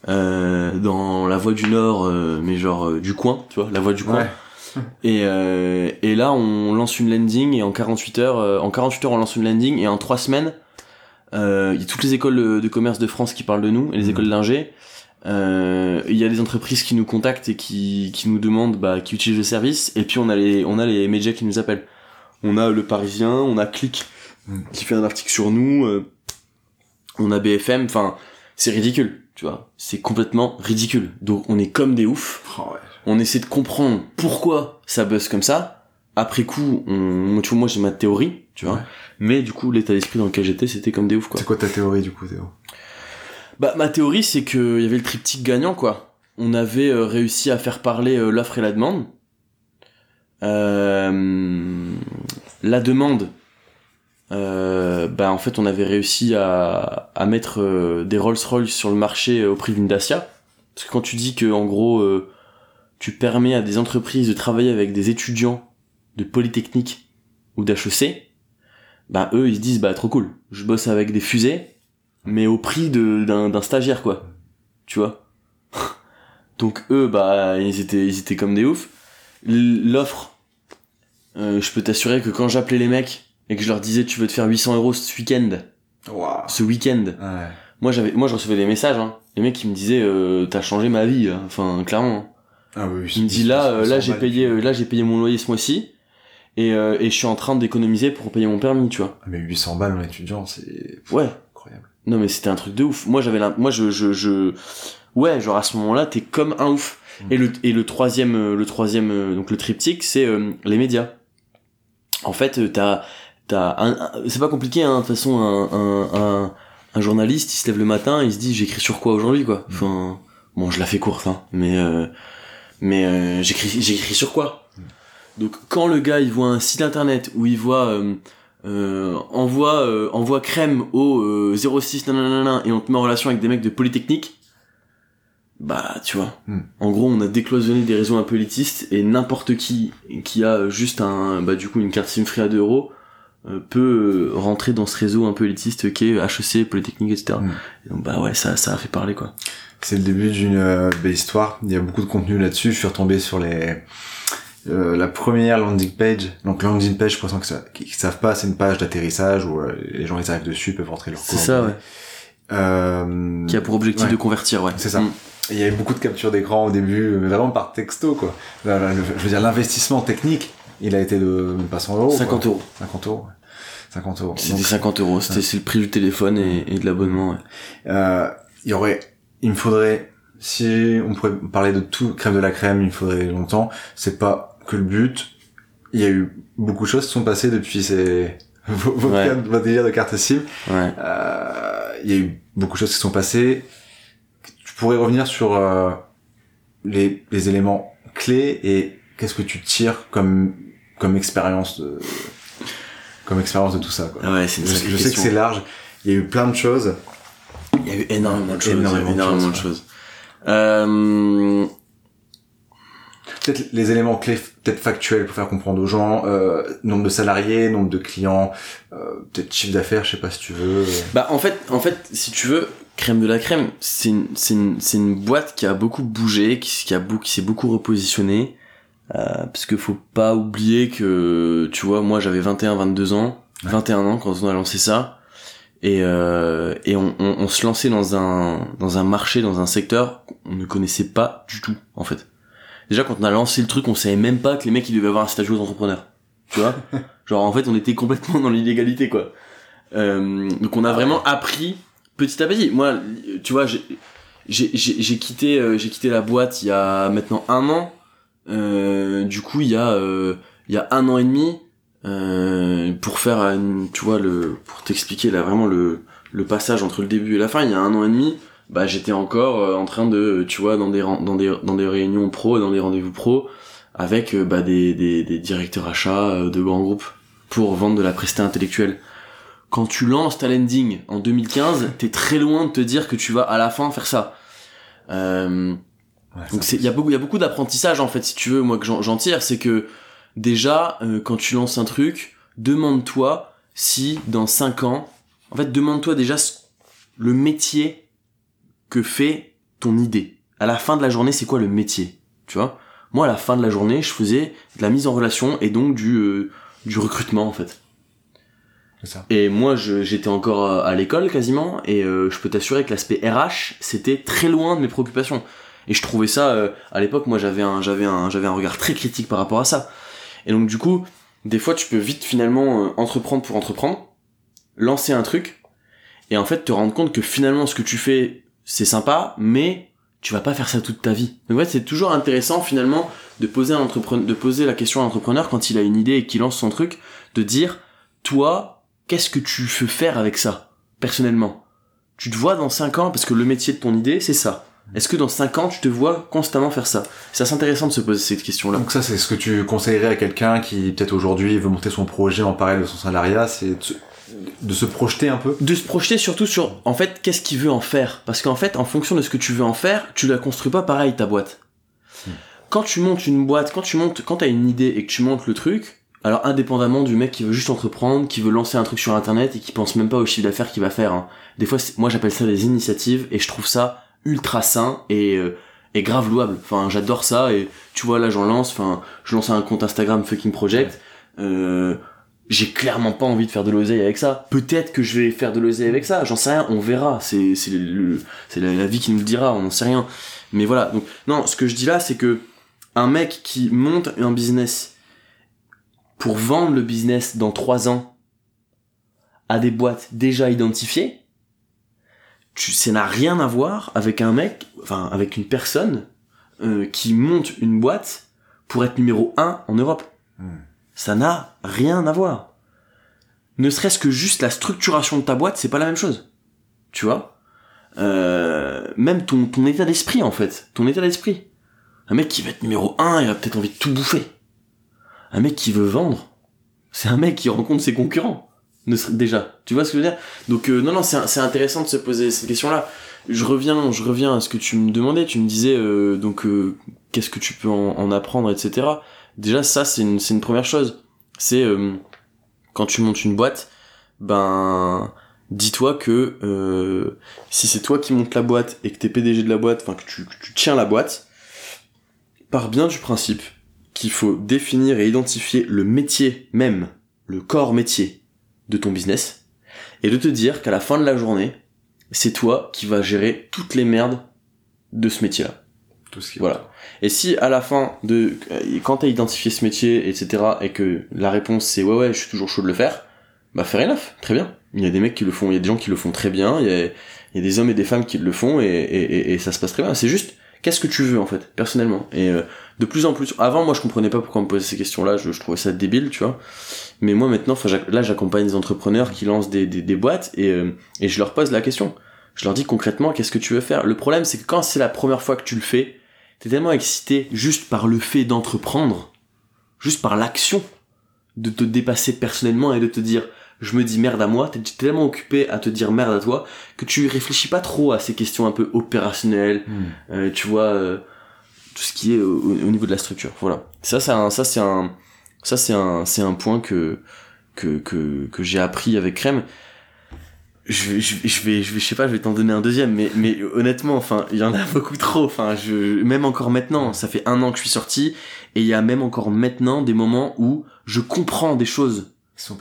euh, dans La Voix du Nord, euh, mais genre du coin, tu vois, La Voix du coin. Ouais. Et, euh, et là, on lance une landing et en 48 heures, euh, en 48 heures, on lance une landing et en 3 semaines, euh, il y a toutes les écoles de, de commerce de France qui parlent de nous et les Mhm. écoles d'ingé. Euh, Il y a des entreprises qui nous contactent et qui, qui nous demandent, bah, qui utilisent le service. Et puis on a les, on a les médias qui nous appellent. On a Le Parisien, on a Click Mhm. qui fait un article sur nous. euh, on a BFM. Enfin, c'est ridicule, tu vois. C'est complètement ridicule. Donc on est comme des oufs Oh, ouais. On essaie de comprendre pourquoi ça buzz comme ça. Après coup, on, tu vois, moi j'ai ma théorie, tu vois. Ouais. Mais du coup, l'état d'esprit dans lequel j'étais, c'était comme des oufs, quoi. C'est quoi ta théorie, du coup, Théo? Bah, ma théorie, c'est qu'il y avait le triptyque gagnant, quoi. On avait euh, réussi à faire parler euh, l'offre et la demande. Euh, la demande, euh, bah en fait, on avait réussi à, à mettre euh, des Rolls-Royce sur le marché au prix d'une Dacia. Parce que quand tu dis que en gros, euh, tu permets à des entreprises de travailler avec des étudiants de Polytechnique ou d'HEC, bah eux ils se disent bah trop cool, je bosse avec des fusées, mais au prix d'un stagiaire quoi, tu vois? Donc eux bah ils étaient ils étaient comme des oufs. L'offre, euh, je peux t'assurer que quand j'appelais les mecs et que je leur disais tu veux te faire 800 euros ce week-end, ce week-end, Ouais. moi j'avais moi je recevais des messages hein. Les mecs qui me disaient euh, t'as changé ma vie, là. enfin clairement. Ah oui. Il me dit là, euh, là j'ai payé, euh, là j'ai payé mon loyer ce mois-ci et, euh, et je suis en train d'économiser pour payer mon permis, tu vois. Ah, Mais 800 balles en étudiant, c'est Ouais. incroyable. Non mais c'était un truc de ouf. Moi j'avais, moi je, je, je, ouais, genre à ce moment-là t'es comme un ouf. Mm. Et le et le troisième, euh, le troisième, donc le triptyque, c'est euh, les médias. En fait, t'as, t'as, un, un- c'est pas compliqué, hein. De toute façon, un, un, un, un journaliste, il se lève le matin, il se dit j'écris sur quoi aujourd'hui, quoi. Enfin, bon, je la fais courte, hein. Mais, euh, mais euh, j'écris, j'écris sur quoi? Donc quand le gars il voit un site internet où il voit euh, euh, envoie euh, envoie crème au euh, 06 nanana et on te met en relation avec des mecs de Polytechnique, bah tu vois. Hmm. En gros, on a décloisonné des réseaux un peu élitistes et n'importe qui qui a juste un bah du coup une carte SIM free à 2 euros euh, peut euh, rentrer dans ce réseau un peu élitiste qui est HEC, Polytechnique, etc. Hmm. Et donc bah ouais, ça ça a fait parler quoi. C'est le début d'une euh, belle histoire. Il y a beaucoup de contenu là-dessus. Je suis retombé sur les euh, la première landing page. Donc landing page, pour ceux qui sa- qui, savent pas, c'est une page d'atterrissage où euh, les gens ils arrivent dessus, peuvent rentrer leur C'est ça ouais. Euh, Qui a pour objectif ouais. de convertir ouais. C'est ça. Hmm. Il y avait beaucoup de captures d'écran au début, mais vraiment par texto, quoi. Là, là, le- je veux dire, l'investissement technique, il a été de même pas 100 euros. 50 quoi. euros. 50 euros. ouais. 50 euros. C'était Donc, 50 euros. C'était c'est le prix du téléphone et, et de l'abonnement. Ouais. euh, il y aurait, il me faudrait, si on pourrait parler de tout, crème de la crème, il me faudrait longtemps. C'est pas que le but. Il y a eu beaucoup de choses qui sont passées depuis ces, vos, vos Ouais. cartes- votre délire de carte SIM. Ouais. Euh, il y a eu beaucoup de choses qui sont passées. Tu pourrais revenir sur euh, les, les éléments clés et qu'est-ce que tu tires comme comme expérience de comme expérience de tout ça. Quoi. Ouais, Je, une je sacrée sais que c'est large. Il y a eu plein de choses. Il y a eu énormément de choses. Énormément de énormément de choses. Euh, Peut-être les éléments clés, peut-être factuels pour faire comprendre aux gens. Euh, nombre de salariés, nombre de clients, euh, peut-être chiffre d'affaires. Je sais pas si tu veux. Bah en fait, en fait, si tu veux, crème de la crème, c'est une, c'est une, c'est une boîte qui a beaucoup bougé, qui, qui a beaucoup, qui s'est beaucoup repositionnée. Euh, parce que faut pas oublier que, tu vois, moi j'avais 21, 22 ans, Ouais. 21 ans quand on a lancé ça, et euh, et on, on, on se lançait dans un dans un marché, dans un secteur qu'on ne connaissait pas du tout en fait. Déjà quand on a lancé le truc, on savait même pas que les mecs ils devaient avoir un statut d'entrepreneur. Tu vois Genre en fait on était complètement dans l'illégalité quoi. Euh, donc on a vraiment appris petit à petit. Moi, tu vois, j'ai j'ai j'ai j'ai quitté euh, j'ai quitté la boîte il y a maintenant un an. Euh, du coup, il y a euh, il y a un an et demi euh, pour faire une, tu vois le pour t'expliquer là vraiment le le passage entre le début et la fin. Il y a un an et demi, bah j'étais encore euh, en train de tu vois dans des dans des dans des réunions pro, dans des rendez-vous pro avec euh, bah des des des directeurs achats euh, de grands groupes pour vendre de la prestation intellectuelle quand tu lances ta landing en 2015, t'es très loin de te dire que tu vas à la fin faire ça. Euh, Ouais, donc il y a beaucoup il y a beaucoup d'apprentissage en fait si tu veux moi que j'en j'en tire c'est que déjà euh, quand tu lances un truc demande-toi si dans 5 ans en fait demande-toi déjà le métier que fait ton idée. À la fin de la journée, c'est quoi le métier Tu vois? Moi à la fin de la journée, je faisais de la mise en relation et donc du euh, du recrutement en fait. ça. Et moi, j'étais encore à, à l'école quasiment, et euh, je peux t'assurer que l'aspect RH, c'était très loin de mes préoccupations. Et je trouvais ça, euh, à l'époque, moi, j'avais un, j'avais un, j'avais un regard très critique par rapport à ça. Et donc, du coup, des fois, tu peux vite finalement euh, entreprendre pour entreprendre, lancer un truc, et en fait, te rendre compte que finalement, ce que tu fais, c'est sympa, mais tu vas pas faire ça toute ta vie. Donc, ouais, c'est toujours intéressant finalement de poser un entrepreneur, de poser la question à l'entrepreneur quand il a une idée et qu'il lance son truc, de dire, toi, qu'est-ce que tu veux faire avec ça, personnellement? Tu te vois dans 5 ans, parce que le métier de ton idée, c'est ça. Est-ce que dans 5 ans, tu te vois constamment faire ça? C'est assez intéressant de se poser cette question-là. Donc ça, c'est ce que tu conseillerais à quelqu'un qui peut-être aujourd'hui veut monter son projet en parallèle de son salariat, c'est de se, de se projeter un peu? De se projeter surtout sur, en fait, qu'est-ce qu'il veut en faire? Parce qu'en fait, en fonction de ce que tu veux en faire, tu la construis pas pareil, ta boîte. Hmm. Quand tu montes une boîte, quand tu montes, quand t'as une idée et que tu montes le truc, alors indépendamment du mec qui veut juste entreprendre, qui veut lancer un truc sur internet et qui pense même pas au chiffre d'affaires qu'il va faire, hein. des fois, moi j'appelle ça des initiatives et je trouve ça ultra sain et, euh, et grave louable. Enfin, j'adore ça et tu vois là j'en lance, enfin, je lance un compte Instagram fucking project. Euh, j'ai clairement pas envie de faire de l'oseille avec ça. Peut-être que je vais faire de l'oseille avec ça, j'en sais rien, on verra. C'est c'est c'est la, la vie qui nous le dira, on n'en sait rien. Mais voilà, donc non, ce que je dis là, c'est que un mec qui monte un business pour vendre le business dans trois ans à des boîtes déjà identifiées, tu, ça n'a rien à voir avec un mec, enfin avec une personne euh, qui monte une boîte pour être numéro un en Europe. Hmm. Ça n'a rien à voir. Ne serait-ce que juste la structuration de ta boîte, c'est pas la même chose. Tu vois? Euh, Même ton, ton état d'esprit, en fait. Ton état d'esprit. Un mec qui va être numéro 1, il a peut-être envie de tout bouffer. Un mec qui veut vendre, c'est un mec qui rencontre ses concurrents. Ne serait- déjà. Tu vois ce que je veux dire? Donc, euh, non, non, c'est intéressant de se poser cette question-là. Je reviens, je reviens à ce que tu me demandais. Tu me disais, euh, donc, euh, qu'est-ce que tu peux en, en apprendre, etc. Déjà, ça, c'est une, c'est une première chose. C'est euh, quand tu montes une boîte, ben, dis-toi que euh, si c'est toi qui montes la boîte et que t'es PDG de la boîte, enfin que tu, que tu tiens la boîte, pars bien du principe qu'il faut définir et identifier le métier même, le corps métier de ton business, et de te dire qu'à la fin de la journée, c'est toi qui vas gérer toutes les merdes de ce métier-là. Tout ce qui Voilà. Et si à la fin de, euh, quand t'as identifié ce métier, etc., et que la réponse c'est ouais ouais, je suis toujours chaud de le faire, bah fair enough, très bien. Il y a des mecs qui le font, il y a des gens qui le font très bien, il y a, il y a des hommes et des femmes qui le font et, et, et, et ça se passe très bien. C'est juste, qu'est-ce que tu veux en fait, personnellement? Et euh, de plus en plus, avant moi je comprenais pas pourquoi on me posait ces questions-là, je, je trouvais ça débile, tu vois. Mais moi maintenant, là j'accompagne des entrepreneurs qui lancent des, des, des boîtes et, euh, et je leur pose la question. Je leur dis concrètement qu'est-ce que tu veux faire? Le problème c'est que quand c'est la première fois que tu le fais, t'es tellement excité juste par le fait d'entreprendre, juste par l'action, de te dépasser personnellement et de te dire je me dis merde à moi, t'es tellement occupé à te dire merde à toi que tu réfléchis pas trop à ces questions un peu opérationnelles, Hmm. euh, tu vois euh, tout ce qui est au, au niveau de la structure. Voilà. Ça c'est un ça c'est un ça c'est un c'est un point que que que que j'ai appris avec Crème. Je je vais, je vais, je vais, je sais pas, je vais t'en donner un deuxième, mais, mais honnêtement, enfin, il y en a beaucoup trop. Enfin, je, même encore maintenant, ça fait un an que je suis sorti, et il y a même encore maintenant des moments où je comprends des choses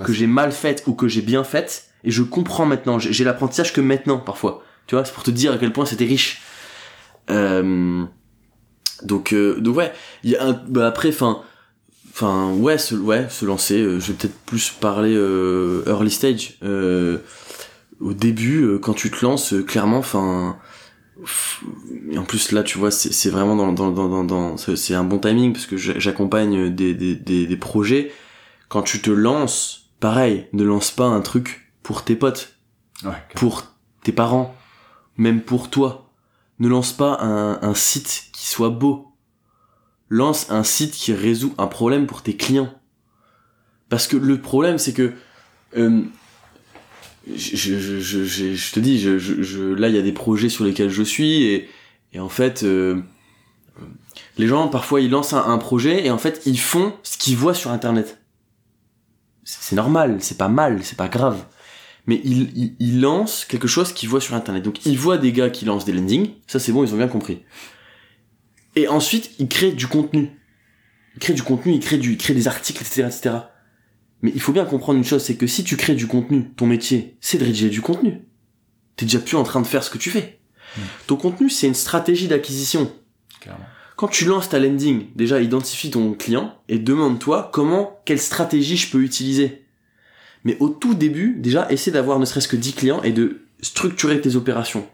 que j'ai mal faites ou que j'ai bien faites, et je comprends maintenant. J'ai j'ai l'apprentissage que maintenant, parfois. Tu vois, c'est pour te dire à quel point c'était riche. Euh, donc, euh, donc ouais, il y a un, bah après, enfin, enfin, ouais, se, ouais, se lancer. euh, je vais peut-être plus parler euh, early stage. Euh, au début, euh, quand tu te lances, euh, clairement, enfin. Et en plus là, tu vois, c'est vraiment dans dans dans dans, dans- c'est un bon timing parce que j'a- j'accompagne des, des des des projets. Quand tu te lances, pareil, ne lance pas un truc pour tes potes Ouais, pour tes parents, même pour toi. Ne lance pas un, un site qui soit beau. Lance un site qui résout un problème pour tes clients. Parce que le problème, c'est que euh, je, je, je, te dis, là, il y a des projets sur lesquels je suis et, en fait, euh, les gens parfois ils lancent un, projet et en fait ils font ce qu'ils voient sur Internet. C'est normal, c'est pas mal, c'est pas grave mais ils il, il lancent quelque chose qu'ils voient sur internet. Donc ils voient des gars qui lancent des landings, ça c'est bon, ils ont bien compris. Et ensuite, ils créent du contenu. Ils créent du contenu, ils créent, du, ils créent des articles, etc., etc. Mais il faut bien comprendre une chose, c'est que si tu crées du contenu, ton métier, c'est de rédiger du contenu. T'es déjà plus en train de faire ce que tu fais. Mm. Ton contenu, c'est une stratégie d'acquisition. Quand tu lances ta landing, déjà identifie ton client et demande-toi comment, quelle stratégie je peux utiliser. Mais au tout début, déjà, essaie d'avoir ne serait-ce que 10 clients et de structurer tes opérations.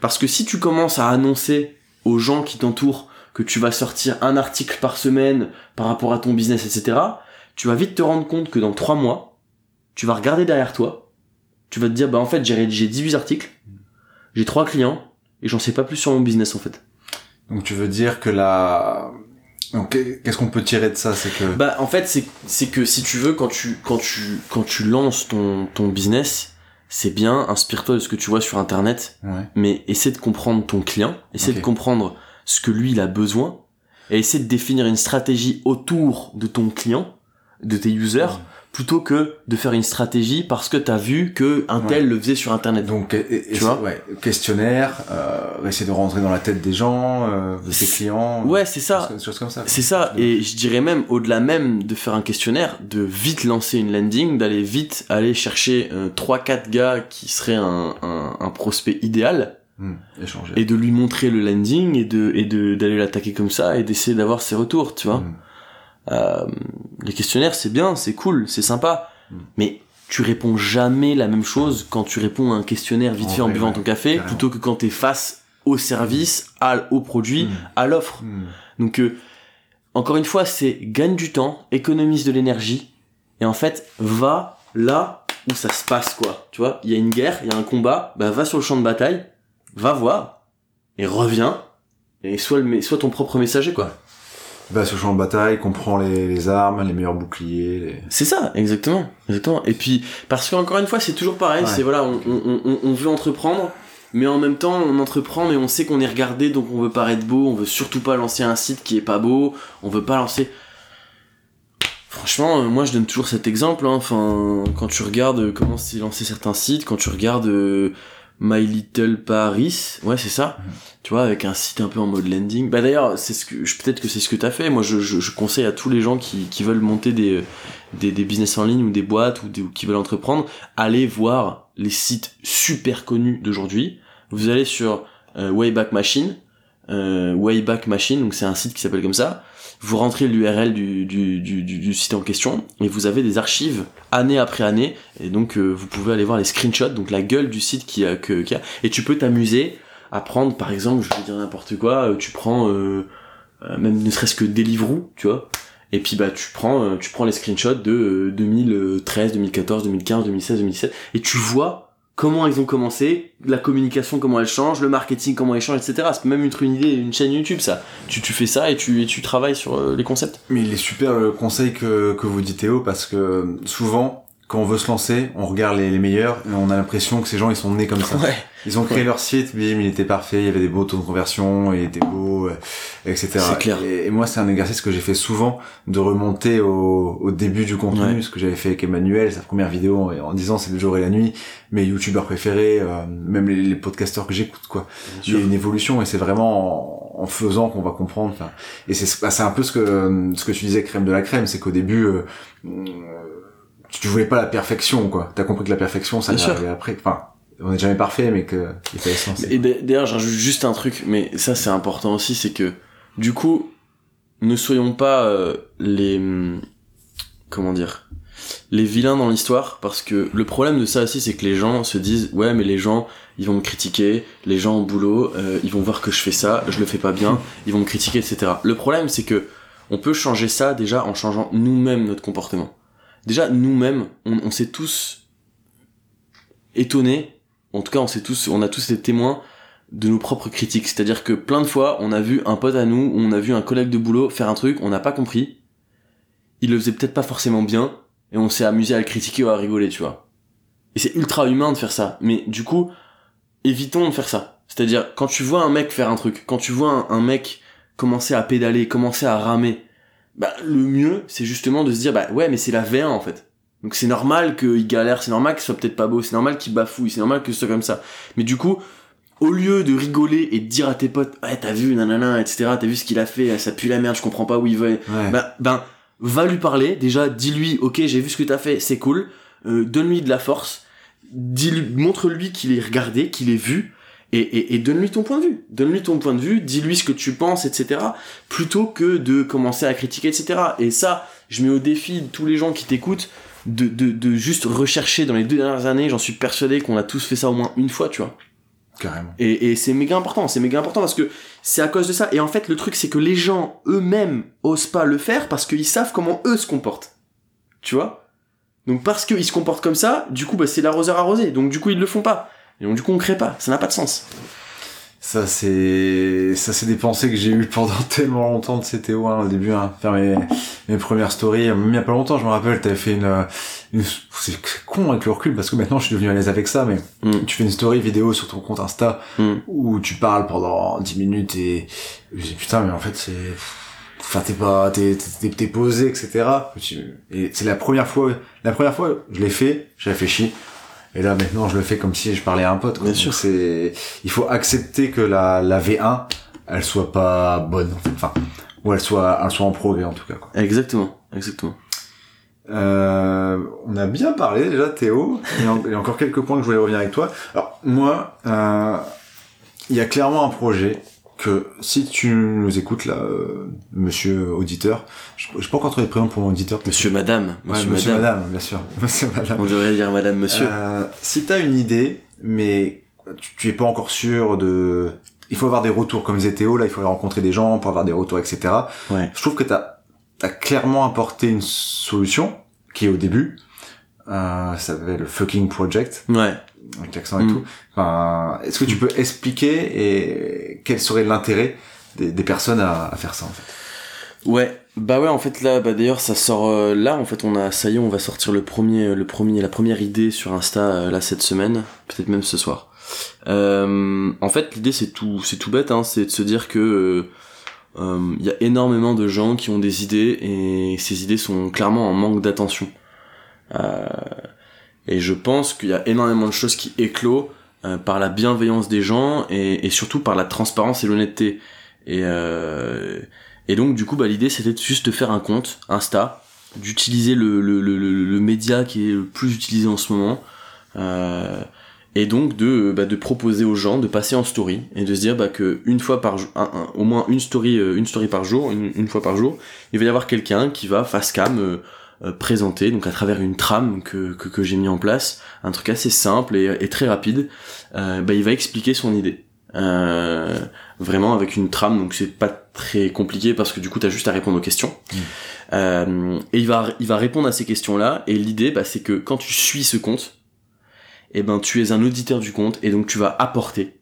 Parce que si tu commences à annoncer aux gens qui t'entourent que tu vas sortir un article par semaine par rapport à ton business, etc., tu vas vite te rendre compte que dans 3 mois, tu vas regarder derrière toi, tu vas te dire, bah en fait, j'ai rédigé 18 articles, j'ai 3 clients, et j'en sais pas plus sur mon business en fait. Donc tu veux dire que la... Qu'est-ce qu'on peut tirer de ça? C'est que... Bah en fait c'est c'est que si tu veux quand tu quand tu quand tu lances ton ton business, c'est bien inspire-toi de ce que tu vois sur internet, Ouais. mais essaie de comprendre ton client, essaie de comprendre ce que lui il a besoin et essaie de définir une stratégie autour de ton client, de tes users plutôt que de faire une stratégie parce que t'as vu que un tel le faisait sur internet. Donc, et- et- Tu vois? ouais, questionnaire, euh, essayer de rentrer dans la tête des gens, euh, de C'est- clients. ouais, c'est ça. Des choses- comme ça. C'est ça, et je dirais même, au-delà même de faire un questionnaire, de vite lancer une landing, d'aller vite aller chercher euh, 3-4 gars qui seraient un, un, un prospect idéal, Hmm, et de lui montrer le landing, et de et de d'aller l'attaquer comme ça, et d'essayer d'avoir ses retours, tu vois. Hmm. Euh, les questionnaires, c'est bien, c'est cool, c'est sympa, Mm. mais tu réponds jamais la même chose quand tu réponds à un questionnaire vite En fait en buvant ouais, ton café, carrément. plutôt que quand t'es face au service, à, au produit, Hmm. à l'offre. Hmm. Donc, euh, encore une fois, c'est gagne du temps, économise de l'énergie, et en fait, va là où ça se passe, quoi. Tu vois, il y a une guerre, il y a un combat, bah va sur le champ de bataille, va voir, et reviens, et sois, le, sois ton propre messager, quoi. Va sur le champ de bataille, comprend les, les armes, les meilleurs boucliers. Les... C'est ça, exactement, exactement. Et puis, parce qu'encore une fois, c'est toujours pareil, Ouais. c'est voilà, on, on, on, on veut entreprendre, mais en même temps, on entreprend, mais on sait qu'on est regardé, donc on veut paraître beau, on veut surtout pas lancer un site qui est pas beau, on veut pas lancer... Franchement, euh, moi je donne toujours cet exemple, hein. enfin, quand tu regardes euh, comment s'est lancé certains sites, quand tu regardes euh, My Little Paris, ouais c'est ça, Mhm. tu vois, avec un site un peu en mode landing. Bah d'ailleurs, c'est ce que, je- peut-être que c'est ce que t'as fait, moi je, je, je conseille à tous les gens qui, qui veulent monter des, des, des business en ligne ou des boîtes ou, des, ou qui veulent entreprendre, allez voir les sites super connus d'aujourd'hui. Vous allez sur euh, Wayback Machine, euh, Wayback Machine, donc c'est un site qui s'appelle comme ça. Vous rentrez l'URL du, du, du, du, site en question et vous avez des archives année après année et donc euh, vous pouvez aller voir les screenshots, donc la gueule du site qui a, que, qui a et tu peux t'amuser à prendre par exemple, je vais dire n'importe quoi, euh, tu prends euh, euh, même ne serait-ce que Deliveroo, tu vois. Et puis bah tu prends euh, tu prends les screenshots de euh, 2013, 2014, 2015, 2016, 2017 et tu vois comment ils ont commencé, la communication comment elle change, le marketing comment il change, etc. C'est même être une idée, une chaîne YouTube ça. Tu, tu fais ça et tu, et tu travailles sur euh, les concepts. Mais il est super le conseil que, que vous dites Théo parce que souvent quand on veut se lancer, on regarde les, les meilleurs et on a l'impression que ces gens ils sont nés comme ça. Ouais. Ils ont créé Ouais. leur site, bim, il était parfait, il y avait des beaux taux de conversion, il était beau, euh, etc. Clair. Et, et moi, c'est un exercice que j'ai fait souvent de remonter au, au début du contenu, Ouais. ce que j'avais fait avec Emmanuel, sa première vidéo en, en disant c'est le jour et la nuit, mes youtubeurs préférés, euh, même les, les podcasteurs que j'écoute, quoi. Il y a une évolution et c'est vraiment en, en faisant qu'on va comprendre. Et c'est bah, c'est un peu ce que ce que tu disais crème de la crème, c'est qu'au début euh, tu, tu voulais pas la perfection quoi. T'as compris que la perfection ça arriver après. Enfin, on n'est jamais parfait mais que lancer. Et d'a- d'ailleurs, je rajoute juste un truc, mais ça c'est important aussi, c'est que du coup, ne soyons pas euh, les hum, comment dire les vilains dans l'histoire, parce que le problème de ça aussi, c'est que les gens se disent ouais, mais les gens ils vont me critiquer, les gens au boulot, euh, ils vont voir que je fais ça, je le fais pas bien, ils vont me critiquer, etc. Le problème, c'est que on peut changer ça déjà en changeant nous-mêmes notre comportement. Déjà, nous-mêmes, on, s'est tous étonnés, en tout cas, on s'est tous, on a tous été témoins de nos propres critiques. C'est-à-dire que plein de fois, on a vu un pote à nous, ou on a vu un collègue de boulot faire un truc, on n'a pas compris. Il le faisait peut-être pas forcément bien, et on s'est amusé à le critiquer ou à rigoler, tu vois. Et c'est ultra humain de faire ça. Mais du coup, évitons de faire ça. C'est-à-dire, quand tu vois un mec faire un truc, quand tu vois un mec commencer à pédaler, commencer à ramer, bah, le mieux, c'est justement de se dire, bah, ouais, mais c'est la V1, en fait. Donc c'est normal qu'il galère, c'est normal qu'il soit peut-être pas beau, c'est normal qu'il bafouille, c'est normal que ce soit comme ça. Mais du coup, au lieu de rigoler et de dire à tes potes, ouais, t'as vu, nanana, etc., t'as vu ce qu'il a fait, ça pue la merde, je comprends pas où il va. Ouais. Ben, ben, va lui parler, déjà, dis-lui, ok, j'ai vu ce que t'as fait, c'est cool, euh, donne-lui de la force, dis-lui, montre-lui qu'il est regardé, qu'il est vu, et, et, et donne-lui ton point de vue. Donne-lui ton point de vue, dis-lui ce que tu penses, etc., plutôt que de commencer à critiquer, etc. Et ça, je mets au défi tous les gens qui t'écoutent de, de, de juste rechercher dans les deux dernières années, j'en suis persuadé qu'on a tous fait ça au moins une fois, tu vois. Carrément. Et, et c'est méga important, c'est méga important parce que c'est à cause de ça. Et en fait, le truc, c'est que les gens eux-mêmes osent pas le faire parce qu'ils savent comment eux se comportent. Tu vois? Donc parce qu'ils se comportent comme ça, du coup, bah, c'est l'arroseur arrosé. Donc du coup, ils le font pas. Et donc du coup, on crée pas. Ça n'a pas de sens. Ça c'est ça c'est des pensées que j'ai eues pendant tellement longtemps de CTO hein, au début hein, faire mes, mes premières stories même il y a pas longtemps je me rappelle t'avais fait une, une c'est con avec le recul parce que maintenant je suis devenu à l'aise avec ça mais Mm. tu fais une story vidéo sur ton compte Insta Mm. où tu parles pendant 10 minutes et je dis putain mais en fait c'est enfin t'es pas t'es t'es posé etc et c'est la première fois la première fois je l'ai fait j'ai réfléchi et là maintenant je le fais comme si je parlais à un pote quoi. Bien sûr. c'est il faut accepter que la la V1 elle soit pas bonne en fait. enfin ou elle soit elle soit en progrès en tout cas quoi. Exactement. Exactement. Euh, on a bien parlé déjà Théo il y, a, il y a encore quelques points que je voulais revenir avec toi alors moi euh, il y a clairement un projet que si tu nous écoutes là euh, monsieur auditeur je j'ai pas encore trouvé de prénom pour mon auditeur Monsieur, madame. Ouais, Monsieur, monsieur madame. madame bien sûr monsieur madame On devrait dire madame, monsieur. Euh, si t'as une idée, mais tu, tu es pas encore sûr de... Il faut avoir des retours, comme Théo, là, il faut rencontrer des gens pour avoir des retours, etc. Ouais. Je trouve que t'as as clairement apporté une solution, qui est au début, euh, ça s'appelle le fucking project, Ouais. Avec l'accent et Mm. tout. Enfin, est-ce que tu peux expliquer et quel serait l'intérêt des, des personnes à, à faire ça, en fait? Ouais, bah ouais, en fait là, bah d'ailleurs ça sort euh, là, en fait on a, ça y est, on va sortir le premier, le premier, la première idée sur Insta euh, là cette semaine, peut-être même ce soir. Euh, en fait l'idée c'est tout, c'est tout bête, hein, c'est de se dire que euh, il y a énormément de gens qui ont des idées et ces idées sont clairement en manque d'attention. Euh, et je pense qu'il y a énormément de choses qui éclosent euh, par la bienveillance des gens et, et surtout par la transparence et l'honnêteté. Et euh, et donc du coup bah l'idée c'était juste de faire un compte Insta, d'utiliser le, le, le, le, média qui est le plus utilisé en ce moment, euh, et donc de bah, de proposer aux gens de passer en story et de se dire bah que une fois par un- un- au moins une story euh, une story par jour une, une fois par jour il va y avoir quelqu'un qui va face cam euh, présenter donc à travers une trame que que, que j'ai mis en place un truc assez simple et, et très rapide euh, bah il va expliquer son idée. Euh, vraiment avec une trame donc c'est pas très compliqué parce que du coup t'as juste à répondre aux questions. Euh, et il va il va répondre à ces questions là et l'idée bah, c'est que quand tu suis ce compte et ben tu es un auditeur du compte et donc tu vas apporter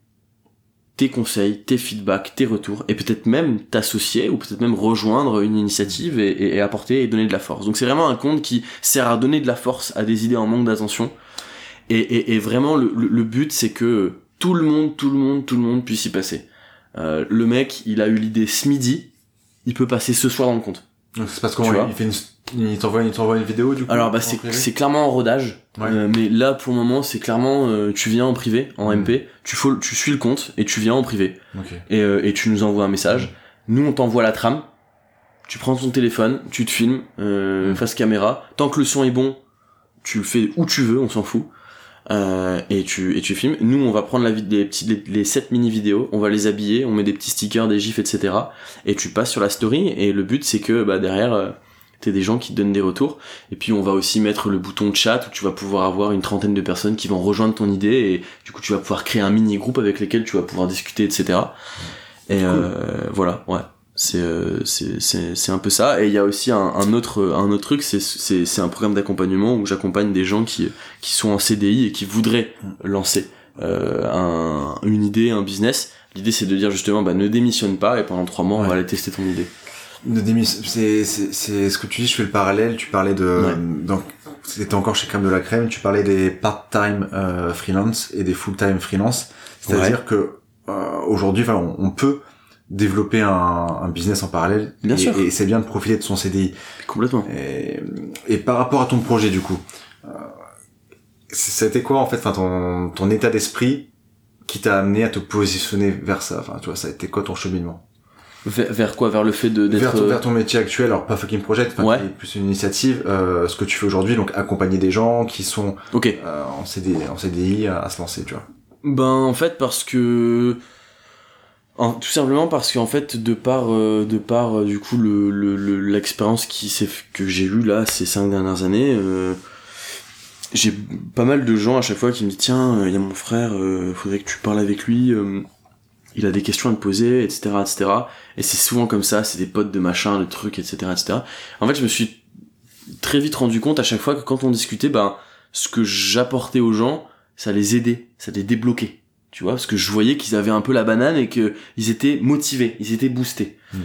tes conseils, tes feedbacks, tes retours et peut-être même t'associer ou peut-être même rejoindre une initiative et, apporter et donner de la force. Donc c'est vraiment un compte qui sert à donner de la force à des idées en manque d'attention et, vraiment le but c'est que tout le monde, tout le monde, tout le monde puisse y passer. Euh, le mec, il a eu l'idée ce midi, il peut passer ce soir dans le compte. C'est parce Tu qu'on vois il fait une, il t'envoie, il t'envoie une vidéo du coup. Alors bah c'est clairement en rodage, Ouais. Euh, mais là pour le moment c'est clairement euh, tu viens en privé, en Mm. MP, tu faut, tu suis le compte et tu viens en privé Ok. et, euh, et tu nous envoies un message. Nous on t'envoie la trame, tu prends ton téléphone, tu te filmes euh, Mm. face caméra. Tant que le son est bon, tu le fais où tu veux, on s'en fout. Euh, et tu et tu filmes. Nous on va prendre la les petits les, les 7 mini vidéos, on va les habiller, on met des petits stickers, des gifs, etc. Et tu passes sur la story. Et le but c'est que bah derrière euh, t'es des gens qui te donnent des retours. Et puis on va aussi mettre le bouton chat où tu vas pouvoir avoir une trentaine de personnes qui vont rejoindre ton idée et du coup tu vas pouvoir créer un mini groupe avec lesquels tu vas pouvoir discuter, etc. Et euh, voilà, ouais. C'est euh, c'est c'est c'est un peu ça et il y a aussi un, un autre un autre truc c'est c'est c'est un programme d'accompagnement où j'accompagne des gens qui qui sont en CDI et qui voudraient lancer euh, un, une idée un business l'idée c'est de dire justement bah ne démissionne pas et pendant trois mois on Ouais. va aller tester ton idée démis- c'est, c'est, c'est ce que tu dis, je fais le parallèle, tu parlais de, Ouais. donc, c'était encore chez Crème de la Crème, tu parlais des part-time euh, freelance et des full-time freelance. C'est-à-dire que, euh, aujourd'hui, enfin, on, on peut développer un, un business en parallèle. Bien et, sûr. Et c'est bien de profiter de son CDI. complètement Et, et par rapport à ton projet, du coup, euh, c'était quoi, en fait, enfin, ton, ton état d'esprit qui t'a amené à te positionner vers ça? Enfin, tu vois, ça a été quoi ton cheminement? vers, vers quoi? Vers le fait de d'être vers, ton, euh, vers ton métier actuel, alors pas fucking project, enfin, Ouais. plus une initiative, euh, ce que tu fais aujourd'hui, donc accompagner des gens qui sont ok euh, en, CD, en CDI à, à se lancer, tu vois. Ben en fait parce que en- tout simplement parce qu'en fait de par euh, de par euh, du coup le le- le- l'expérience qui s'est que j'ai eue là ces cinq dernières années euh, j'ai pas mal de gens à chaque fois qui me disent tiens il y a mon frère euh, faudrait que tu parles avec lui euh, il a des questions à te poser etc etc et c'est souvent comme ça c'est des potes de machin de trucs etc etc en fait je me suis très vite rendu compte à chaque fois que quand on discutait ben ce que j'apportais aux gens ça les aidait, ça les débloquait. Tu vois, parce que je voyais qu'ils avaient un peu la banane et que ils étaient motivés, ils étaient boostés. Mm.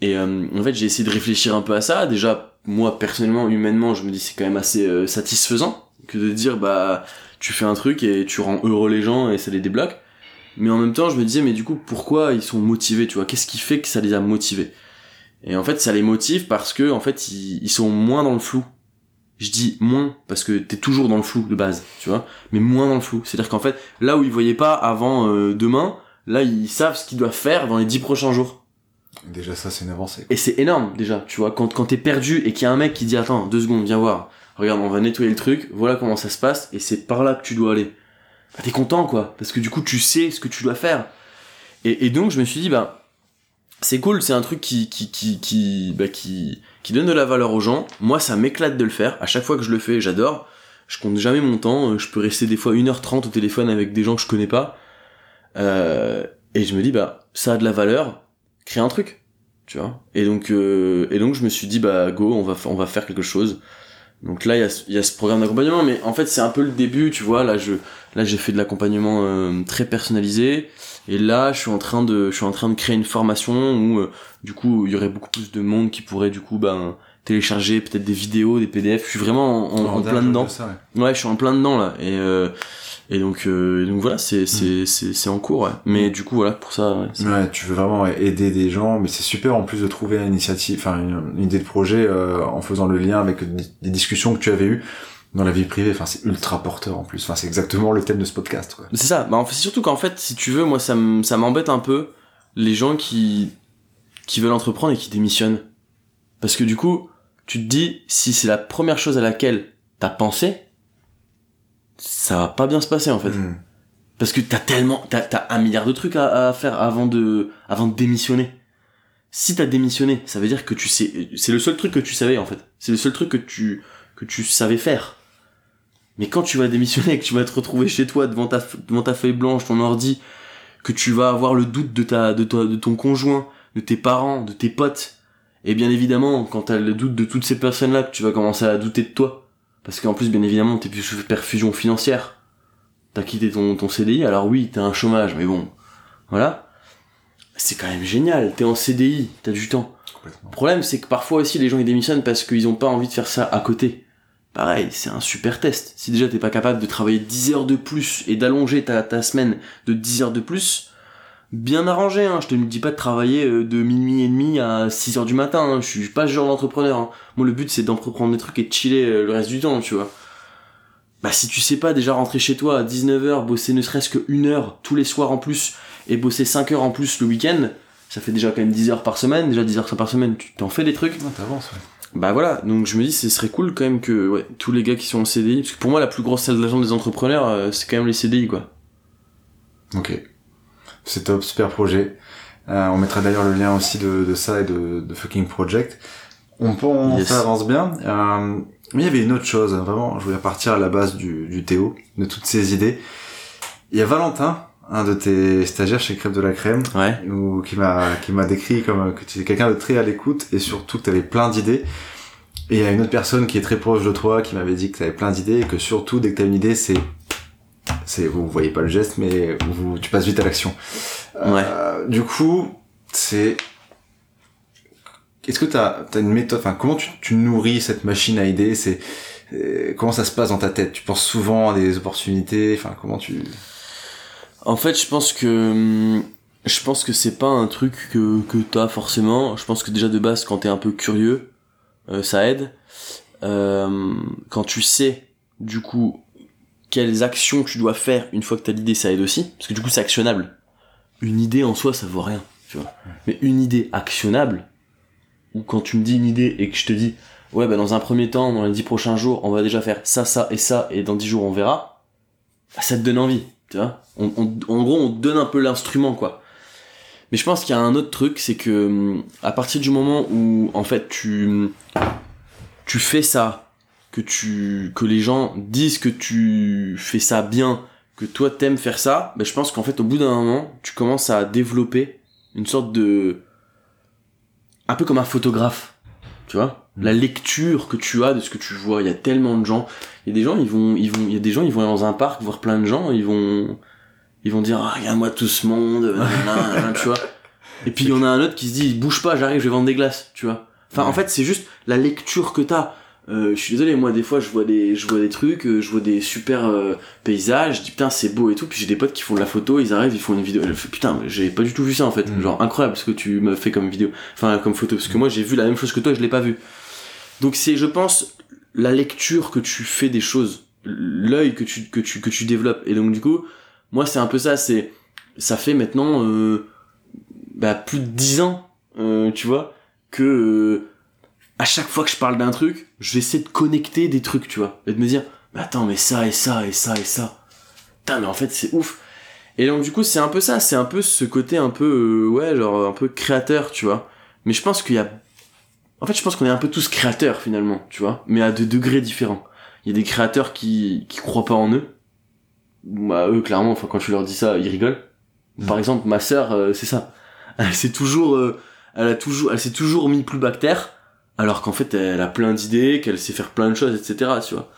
Et euh, en fait, j'ai essayé de réfléchir un peu à ça. Déjà, moi personnellement, humainement, je me dis c'est quand même assez euh, satisfaisant que de dire bah tu fais un truc et tu rends heureux les gens et ça les débloque. Mais en même temps, je me disais mais du coup pourquoi ils sont motivés, tu vois? Qu'est-ce qui fait que ça les a motivés? Et en fait, ça les motive parce que en fait ils, ils sont moins dans le flou. Je dis moins parce que t'es toujours dans le flou de base, tu vois mais moins dans le flou. C'est-à-dire qu'en fait, là où ils voyaient pas avant euh, demain, là ils savent ce qu'ils doivent faire dans les dix prochains jours. Déjà ça, c'est une avancée. Et c'est énorme déjà, tu vois, quand, quand t'es perdu et qu'il y a un mec qui dit attends, deux secondes, viens voir, regarde, on va nettoyer le truc, voilà comment ça se passe, et c'est par là que tu dois aller. Bah, t'es content quoi, parce que du coup tu sais ce que tu dois faire. Et, et donc je me suis dit bah c'est cool, c'est un truc qui qui qui qui bah, qui qui donne de la valeur aux gens. Moi ça m'éclate de le faire. À chaque fois que je le fais, j'adore. Je compte jamais mon temps. euh, Je peux rester des fois 1h30 au téléphone avec des gens que je connais pas. Euh, et je me dis bah ça a de la valeur. Crée un truc, tu vois. Et donc euh, et donc je me suis dit bah go, on va on va faire quelque chose. Donc là il y a y a ce programme d'accompagnement, mais en fait c'est un peu le début, tu vois. Là je là j'ai fait de l'accompagnement très personnalisé. Et là, je suis en train de, je suis en train de créer une formation où, euh, du coup, il y aurait beaucoup plus de monde qui pourrait, du coup, ben, télécharger peut-être des vidéos, des PDF. Je suis vraiment en, en- en plein dedans. Ça, ouais. Ouais, je suis en plein dedans là. Et euh, et donc, euh, donc voilà, c'est c'est c'est c'est en cours. Ouais. Mais du coup, voilà, pour ça. Ouais, Ouais, tu veux vraiment aider des gens, mais c'est super en plus de trouver une initiative, enfin une, une idée de projet euh, en faisant le lien avec des discussions que tu avais eues dans la vie privée. Enfin, c'est ultra porteur en plus. Enfin, c'est exactement le thème de ce podcast. C'est ça. Bah, en fait, c'est surtout qu'en fait, si tu veux, moi, ça m'embête un peu les gens qui qui veulent entreprendre et qui démissionnent. Parce que du coup, tu te dis, si c'est la première chose à laquelle t'as pensé, ça va pas bien se passer en fait. Mm. Parce que t'as tellement, t'as, t'as un milliard de trucs à, à faire avant de, avant de démissionner. Si t'as démissionné, ça veut dire que tu sais, c'est le seul truc que tu savais en fait. C'est le seul truc que tu, que tu savais faire. Mais quand tu vas démissionner et que tu vas te retrouver chez toi devant ta, devant ta feuille blanche, ton ordi, que tu vas avoir le doute de ta, de toi, de ton conjoint, de tes parents, de tes potes, et bien évidemment, quand t'as le doute de toutes ces personnes-là, que tu vas commencer à douter de toi. Parce qu'en plus, bien évidemment, t'es plus sous perfusion financière. T'as quitté ton, ton CDI, alors oui, t'as un chômage, mais bon, voilà. C'est quand même génial, t'es en CDI, t'as du temps. Le problème, c'est que parfois aussi, les gens ils démissionnent parce qu'ils ont pas envie de faire ça à côté. Pareil, c'est un super test. Si déjà t'es pas capable de travailler 10 heures de plus et d'allonger ta, semaine de 10 heures de plus, bien arrangé, hein. Je te dis pas de travailler euh, de minuit et demi à 6 heures du matin, hein. Je suis pas ce genre d'entrepreneur, hein. Moi, le but, c'est d'entreprendre des trucs et de chiller euh, le reste du temps, tu vois. Bah, si tu sais pas déjà rentrer chez toi à 19h, bosser ne serait-ce que une heure tous les soirs en plus, et bosser 5 heures en plus le week-end, ça fait déjà quand même 10 heures par semaine. Déjà 10 heures par semaine, tu t'en fais des trucs. Non, t'avances, ouais. Bah voilà, donc je me dis ce serait cool quand même que ouais, tous les gars qui sont en CDI, parce que pour moi la plus grosse salle d'argent des entrepreneurs, euh, c'est quand même les CDI quoi. Ok. C'est top, super projet. Euh, on mettra d'ailleurs le lien aussi de, de ça et de, de Fucking Project. On pense, Yes. ça avance bien. Euh, mais il y avait une autre chose, vraiment, je voulais partir à la base du, du Théo, de toutes ces idées. Il y a Valentin, un de tes stagiaires chez Crêpe de la Crème, Ouais. ou qui m'a qui m'a décrit comme que tu es quelqu'un de très à l'écoute et surtout que tu avais plein d'idées. Et il y a une autre personne qui est très proche de toi qui m'avait dit que tu avais plein d'idées et que surtout dès que tu as une idée, c'est c'est vous voyez pas le geste mais vous tu passes vite à l'action. Euh, du coup, c'est est-ce que tu as, une méthode enfin comment tu, tu nourris cette machine à idées, c'est euh, comment ça se passe dans ta tête? Tu penses souvent à des opportunités, enfin comment tu En fait, je pense que hum, je pense que c'est pas un truc que que t'as forcément. Je pense que déjà de base, quand t'es un peu curieux, euh, ça aide. Euh, quand tu sais, du coup, quelles actions tu dois faire une fois que t'as l'idée, ça aide aussi, parce que du coup, c'est actionnable. Une idée en soi, ça vaut rien, tu vois. Mais une idée actionnable, ou quand tu me dis une idée et que je te dis, ouais, bah dans un premier temps, dans les dix prochains jours, on va déjà faire ça, ça et ça, et dans dix jours, on verra. Bah, ça te donne envie, tu vois. On, en gros, on donne un peu l'instrument, quoi. Mais je pense qu'il y a un autre truc, c'est que hum, à partir du moment où, en fait, tu tu fais ça, que tu que les gens disent que tu fais ça bien, que toi t'aimes faire ça, ben je pense qu'en fait, au bout d'un moment, tu commences à développer une sorte de un peu comme un photographe, tu vois. La lecture que tu as de ce que tu vois, il y a tellement de gens. Il y a des gens, ils vont, ils vont, il y a des gens, ils vont dans un parc voir plein de gens, ils vont, ils vont dire, ah, regarde-moi tout ce monde, tu vois. Et puis il y en a un autre qui se dit, bouge pas, j'arrive, je vais vendre des glaces, tu vois. Enfin, en fait, c'est juste la lecture que t'as. Euh, je suis désolé, moi des fois je vois des, je vois des trucs, euh, je vois des super euh, paysages, je dis putain c'est beau et tout, puis j'ai des potes qui font de la photo, ils arrivent, ils font une vidéo, je fais, putain j'ai pas du tout vu ça en fait, Mm. genre incroyable ce que tu me fais comme vidéo, enfin comme photo, parce que moi j'ai vu la même chose que toi et je l'ai pas vu. Donc c'est, je pense, la lecture que tu fais des choses, l'œil que tu, que tu, que tu développes, et donc du coup, moi c'est un peu ça, c'est, ça fait maintenant, euh, bah, plus de 10 ans, euh, tu vois, que euh, à chaque fois que je parle d'un truc, je vais essayer de connecter des trucs, tu vois, et de me dire, mais attends, mais ça et ça et ça et ça, putain, mais en fait c'est ouf. Et donc du coup c'est un peu ça, c'est un peu ce côté un peu, euh, ouais, genre un peu créateur, tu vois. Mais je pense qu'il y a, en fait je pense qu'on est un peu tous créateurs finalement, tu vois, mais à des degrés différents. Il y a des créateurs qui qui croient pas en eux. Bah eux clairement, enfin quand tu leur dis ça, ils rigolent. Par exemple, ma sœur, euh, c'est ça. Elle s'est toujours, euh, elle a toujours, elle s'est toujours mis plus bactère, alors qu'en fait, elle a plein d'idées, qu'elle sait faire plein de choses, etc. Tu vois.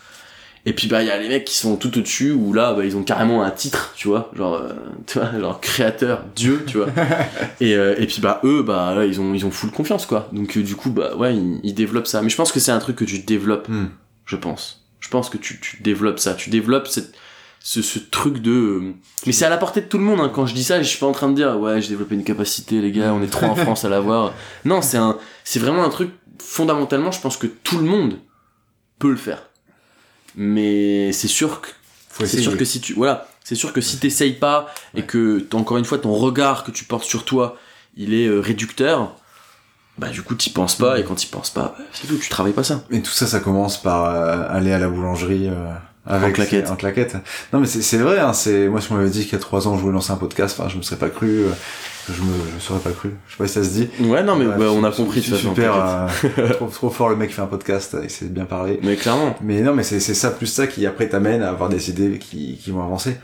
Et puis bah il y a les mecs qui sont tout au-dessus où là bah, ils ont carrément un titre, tu vois, genre euh, tu vois, genre créateur, dieu, tu vois. et euh, et puis bah eux bah là, ils ont ils ont full confiance quoi. Donc euh, du coup bah ouais, ils, ils développent ça. Mais je pense que c'est un truc que tu développes, Hmm. je pense. Je pense que tu tu développes ça, tu développes cette ce, ce truc de euh, mais c'est à la portée de tout le monde hein. quand je dis ça je suis pas en train de dire ouais j'ai développé une capacité les gars on est trois en France à l'avoir non c'est un c'est vraiment un truc fondamentalement je pense que tout le monde peut le faire mais c'est sûr que c'est sûr que si tu voilà c'est sûr que si t'essayes pas et que encore une fois ton regard que tu portes sur toi il est euh, réducteur bah du coup t'y penses pas et quand t'y penses pas bah, c'est tout tu travailles pas ça. Et tout ça, ça commence par euh, aller à la boulangerie euh, Avec claquette. En claquette. Non, mais c'est c'est vrai, hein, c'est, moi, si on m'avait dit qu'il y a trois ans, je voulais lancer un podcast, enfin, je me serais pas cru, euh, je me, je me serais pas cru. Je sais pas si ça se dit. Ouais, non, mais bah, on a compris façon. Super, euh, trop, trop fort le mec qui fait un podcast, il sait bien parler. Mais clairement. Mais non, mais c'est c'est ça plus ça qui après t'amène à avoir des idées qui, qui vont avancer.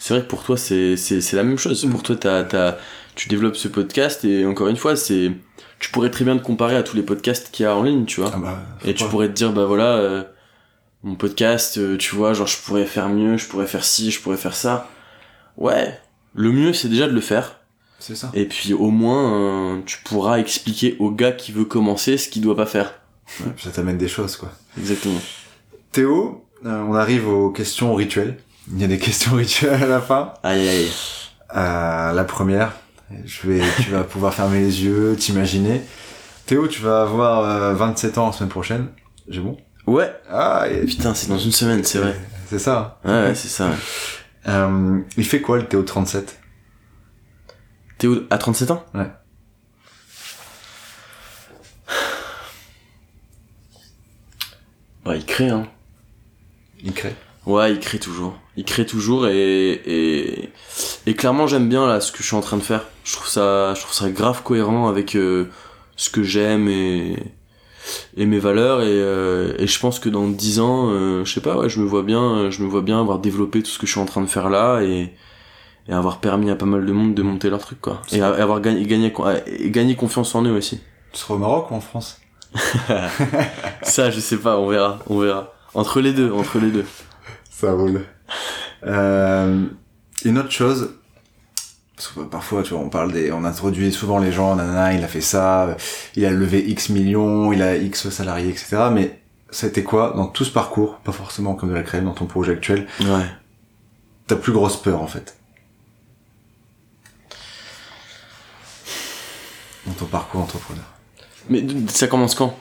C'est vrai que pour toi, c'est, c'est, c'est la même chose. Pour toi, t'as, t'as, tu développes ce podcast et encore une fois, c'est, tu pourrais très bien te comparer à tous les podcasts qu'il y a en ligne, tu vois. Ah bah, et tu pourrais te dire, bah voilà, euh, mon podcast, euh, tu vois, genre je pourrais faire mieux, je pourrais faire ci, je pourrais faire ça. Ouais. Le mieux, c'est déjà de le faire. C'est ça. Et puis au moins, euh, tu pourras expliquer au gars qui veut commencer ce qu'il doit pas faire. Ouais, ça t'amène des choses, quoi. Exactement. Théo, euh, on arrive aux questions rituelles. Il y a des questions rituelles à la fin. Aïe aïe aïe. Euh, la première, je vais, tu vas pouvoir fermer les yeux, t'imaginer. Théo, tu vas avoir euh, 27 ans la semaine prochaine. J'ai bon? Ouais. Ah, et- Putain, c'est dans une semaine, c'est vrai. C'est ça. Ouais, ouais, c'est ça. ouais. Euh, il fait quoi le Théo de 37 Théo, à 37 ans? Ouais. Bah, il crée, hein. Il crée. Ouais, il crée toujours. Il crée toujours et, et, et clairement j'aime bien là ce que je suis en train de faire. Je trouve ça, je trouve ça grave cohérent avec euh, ce que j'aime et, et mes valeurs et, euh, et je pense que dans 10 ans, euh, je sais pas, ouais, je me vois bien, euh, je me vois bien avoir développé tout ce que je suis en train de faire là et, et avoir permis à pas mal de monde de monter leur truc quoi. Et, avoir gagné, gagné, gagné confiance en eux aussi. Tu seras au Maroc ou en France? Ça, je sais pas, on verra, on verra. Entre les deux, entre les deux. Ça roule. Euh, une autre chose, parce que parfois, tu vois, on parle des, on introduit souvent les gens, nanana, il a fait ça, il a levé X millions, il a X salariés, etc. Mais c'était quoi dans tout ce parcours, pas forcément comme de la crème, dans ton projet actuel, Ouais. ta plus grosse peur en fait? Dans ton parcours entrepreneur. Mais ça commence quand?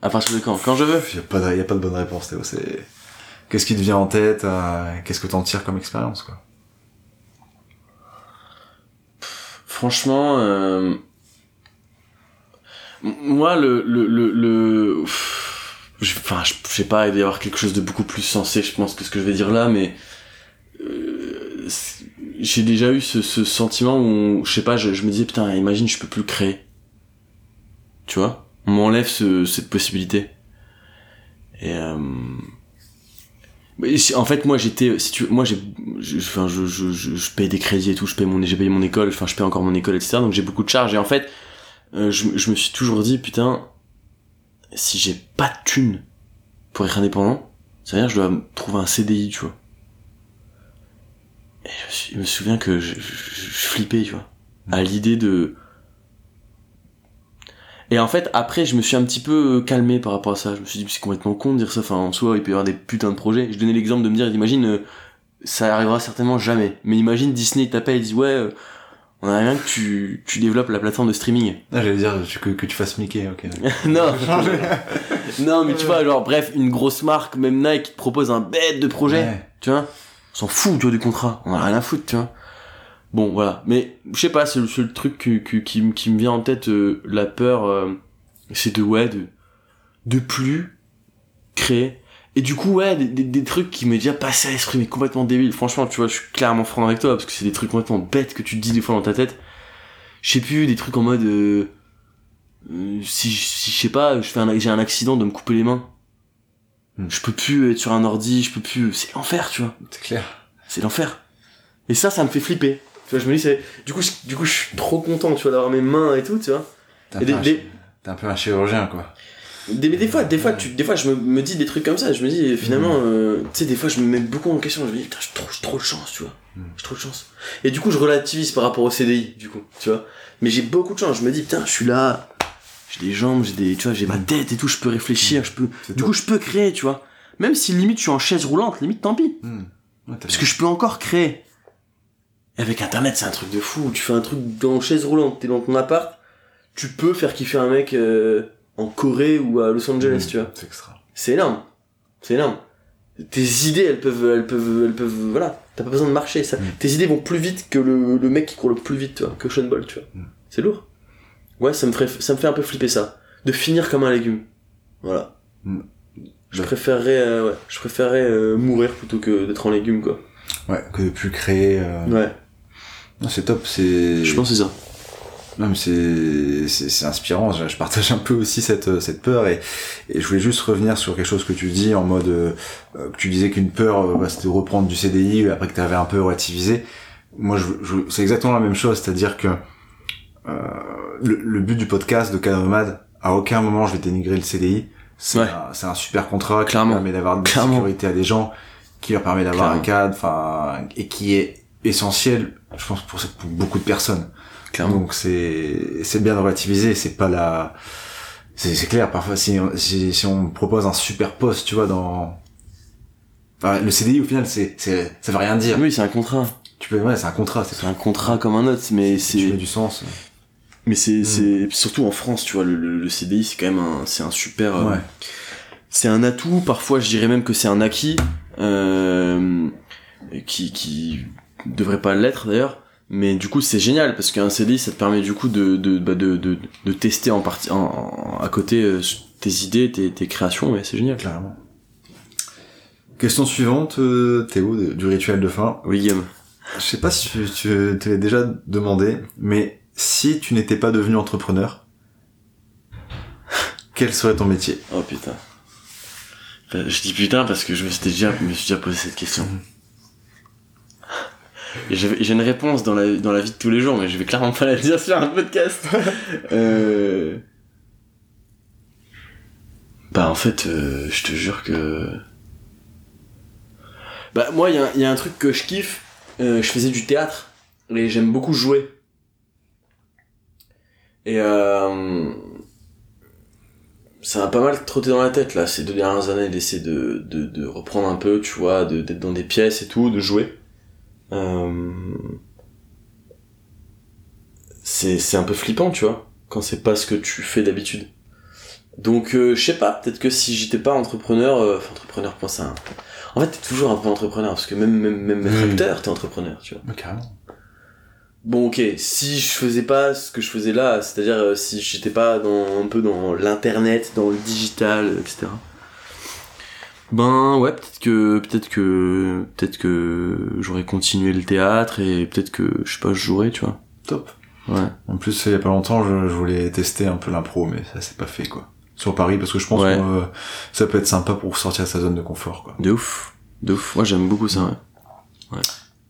À partir de quand? Quand je veux Il y a pas de, y a pas de bonne réponse, Théo. C'est qu'est-ce qui te vient en tête euh, Qu'est-ce que t'en tires comme expérience, quoi? Franchement, euh... moi, le... le, le, je- Enfin, je sais pas, il doit y avoir quelque chose de beaucoup plus sensé, je pense, que ce que je vais dire là, mais... euh, J'ai déjà eu ce, sentiment où, je sais pas, je, me disais, putain, imagine, je peux plus créer. Tu vois? On m'enlève ce, cette possibilité. Et... Euh... En fait, moi, j'étais, si tu moi, j'ai, je, enfin, je, je, je, je paye des crédits et tout, je paye mon, j'ai payé mon école, enfin, je paye encore mon école, etc. Donc, j'ai beaucoup de charges. Et en fait, euh, je, je me suis toujours dit, putain, si j'ai pas de thunes pour être indépendant, ça veut dire que je dois trouver un CDI, tu vois. Et je, me suis- je me souviens que je, je, je flippais, tu vois, à l'idée de, et en fait, après, je me suis un petit peu calmé par rapport à ça. Je me suis dit, c'est complètement con de dire ça. Enfin, en soi, il peut y avoir des putains de projets. Je donnais l'exemple de me dire, imagine, euh, ça arrivera certainement jamais. Mais imagine Disney t'appelle et dit, ouais, euh, on a rien que tu, tu développes la plateforme de streaming. Ah, j'allais dire que, que tu fasses Mickey, ok. non. non, mais tu vois, genre, bref, une grosse marque, même Nike, qui te propose un bête de projet. Ouais. Tu vois On s'en fout, tu vois, du contrat. On a rien à foutre, tu vois. Bon, voilà. Mais, je sais pas, c'est le seul truc que- que- qui, me vient en tête, euh, la peur, euh, c'est de, ouais, de, de plus créer. Et du coup, ouais, des, des, des trucs qui me déjà passé à l'esprit, mais complètement débile. Franchement, tu vois, je suis clairement franc avec toi, parce que c'est des trucs complètement bêtes que tu te dis des fois dans ta tête. Je sais plus, des trucs en mode, euh, si, si je sais pas, un, j'ai un accident de me couper les mains. Hmm. Je peux plus être sur un ordi, je peux plus, c'est l'enfer, tu vois. C'est clair. C'est l'enfer. Et ça, ça me fait flipper. Tu vois, je me dis, c'est, du coup, je, du coup, je suis trop content, tu vois, d'avoir mes mains et tout, tu vois. T'es un, peu un des- peu un chirurgien, quoi. Des, mais des fois, des fois, tu, des fois, je me, me dis des trucs comme ça. Je me dis, finalement, euh, tu sais, des fois, je me mets beaucoup en question. Je me dis, putain, j'ai trop, trop de chance, tu vois. Mm. J'ai trop de chance. Et du coup, je relativise par rapport au CDI, du coup, tu vois. Mais j'ai beaucoup de chance. Je me dis, putain, je suis là. J'ai des jambes, j'ai des, tu vois, j'ai ma tête et tout. Je peux réfléchir, je peux. Du coup, je peux créer, tu vois. Même si limite, je suis en chaise roulante, limite, tant pis. Ouais, t'as Parce que je peux encore créer. Et avec internet, c'est un truc de fou. Tu fais un truc dans chaise roulante, t'es dans ton appart, tu peux faire kiffer un mec euh, en Corée ou à Los Angeles, Hmm. tu vois. C'est extra. C'est énorme. C'est énorme. Tes idées, elles peuvent, elles peuvent, elles peuvent, voilà. T'as pas besoin de marcher. Ça. Mm. Tes idées vont plus vite que le, le mec qui court le plus vite, tu vois, que Sean Bolt, tu vois. Mm. C'est lourd. Ouais, ça me ferait, ça me fait un peu flipper ça. De finir comme un légume. Voilà. Je préférerais, euh, ouais, je préférerais euh, mourir plutôt que d'être en légumes, quoi. Ouais, que de plus créer. euh, Ouais. Non, c'est top, c'est. Je pense que c'est ça. Non, mais c'est, c'est, c'est inspirant. Je, je partage un peu aussi cette, euh, cette peur et, et je voulais juste revenir sur quelque chose que tu dis en mode, euh, euh, que tu disais qu'une peur, euh, bah, c'était de reprendre du CDI après que tu avais un peu relativisé. Moi, je, je- c'est exactement la même chose, c'est-à-dire que euh, le, le but du podcast de Cadre Nomade, à aucun moment je vais dénigrer le CDI. C'est Ouais. un, c'est un super contrat qui permet d'avoir de la sécurité à des gens, qui leur permet d'avoir un cadre, enfin, et qui est essentiel, je pense, pour, pour beaucoup de personnes. Clairement. Donc c'est c'est bien de relativiser, c'est pas la c'est c'est clair parfois si on, si, si on me propose un super poste, tu vois dans enfin, le CDI au final c'est c'est ça veut rien dire. Oui, c'est un contrat. Tu peux ouais, c'est un contrat, c'est C'est un contrat comme un autre, mais tu mets c'est, du sens. mais c'est, Mm. c'est, surtout en France, tu vois, le, le, le CDI, c'est quand même un, c'est un super, euh, Ouais. c'est un atout. Parfois, je dirais même que c'est un acquis, euh, qui, qui devrait pas l'être d'ailleurs. Mais du coup, c'est génial parce qu'un CDI, ça te permet du coup de, de, bah, de, de, de tester en partie, en, en- à côté euh, tes idées, tes, tes créations, et c'est génial. Clairement. Question suivante, euh, Théo, du rituel de fin. Oui, Guillaume. Je sais pas si tu, tu te l'as déjà demandé, mais si tu n'étais pas devenu entrepreneur, quel serait ton métier? Oh putain. Enfin, je dis putain parce que je me suis déjà, me suis déjà posé cette question. J'ai une réponse dans la, dans la vie de tous les jours, mais je vais clairement pas la dire sur un podcast. euh... Bah en fait, euh, je te jure que... Bah moi, il y, a un- il y a un truc que je kiffe. Euh, je faisais du théâtre et j'aime beaucoup jouer. Et euh, ça m'a pas mal trotté dans la tête là ces deux dernières années d'essayer de, de, de reprendre un peu tu vois de- d'être dans des pièces et tout de jouer. C'est c'est un peu flippant tu vois quand c'est pas ce que tu fais d'habitude donc euh, je sais pas peut-être que si j'étais pas entrepreneur euh, enfin entrepreneur à un... en fait t'es toujours un peu entrepreneur parce que même même même être acteur t'es entrepreneur tu vois Mais carrément. Bon ok, si je faisais pas ce que je faisais là, c'est-à-dire euh, si j'étais pas dans un peu dans l'internet, dans le digital, etc. Ben ouais, peut-être que peut-être que peut-être que j'aurais continué le théâtre et peut-être que je sais pas, je jouerais, tu vois. Top. Ouais. En plus, il y a pas longtemps, je, je voulais tester un peu l'impro, mais ça s'est pas fait, quoi. Sur Paris, parce que je pense Ouais. que euh, ça peut être sympa pour sortir de sa zone de confort, quoi. De ouf. De ouf. Moi j'aime beaucoup ça, ouais.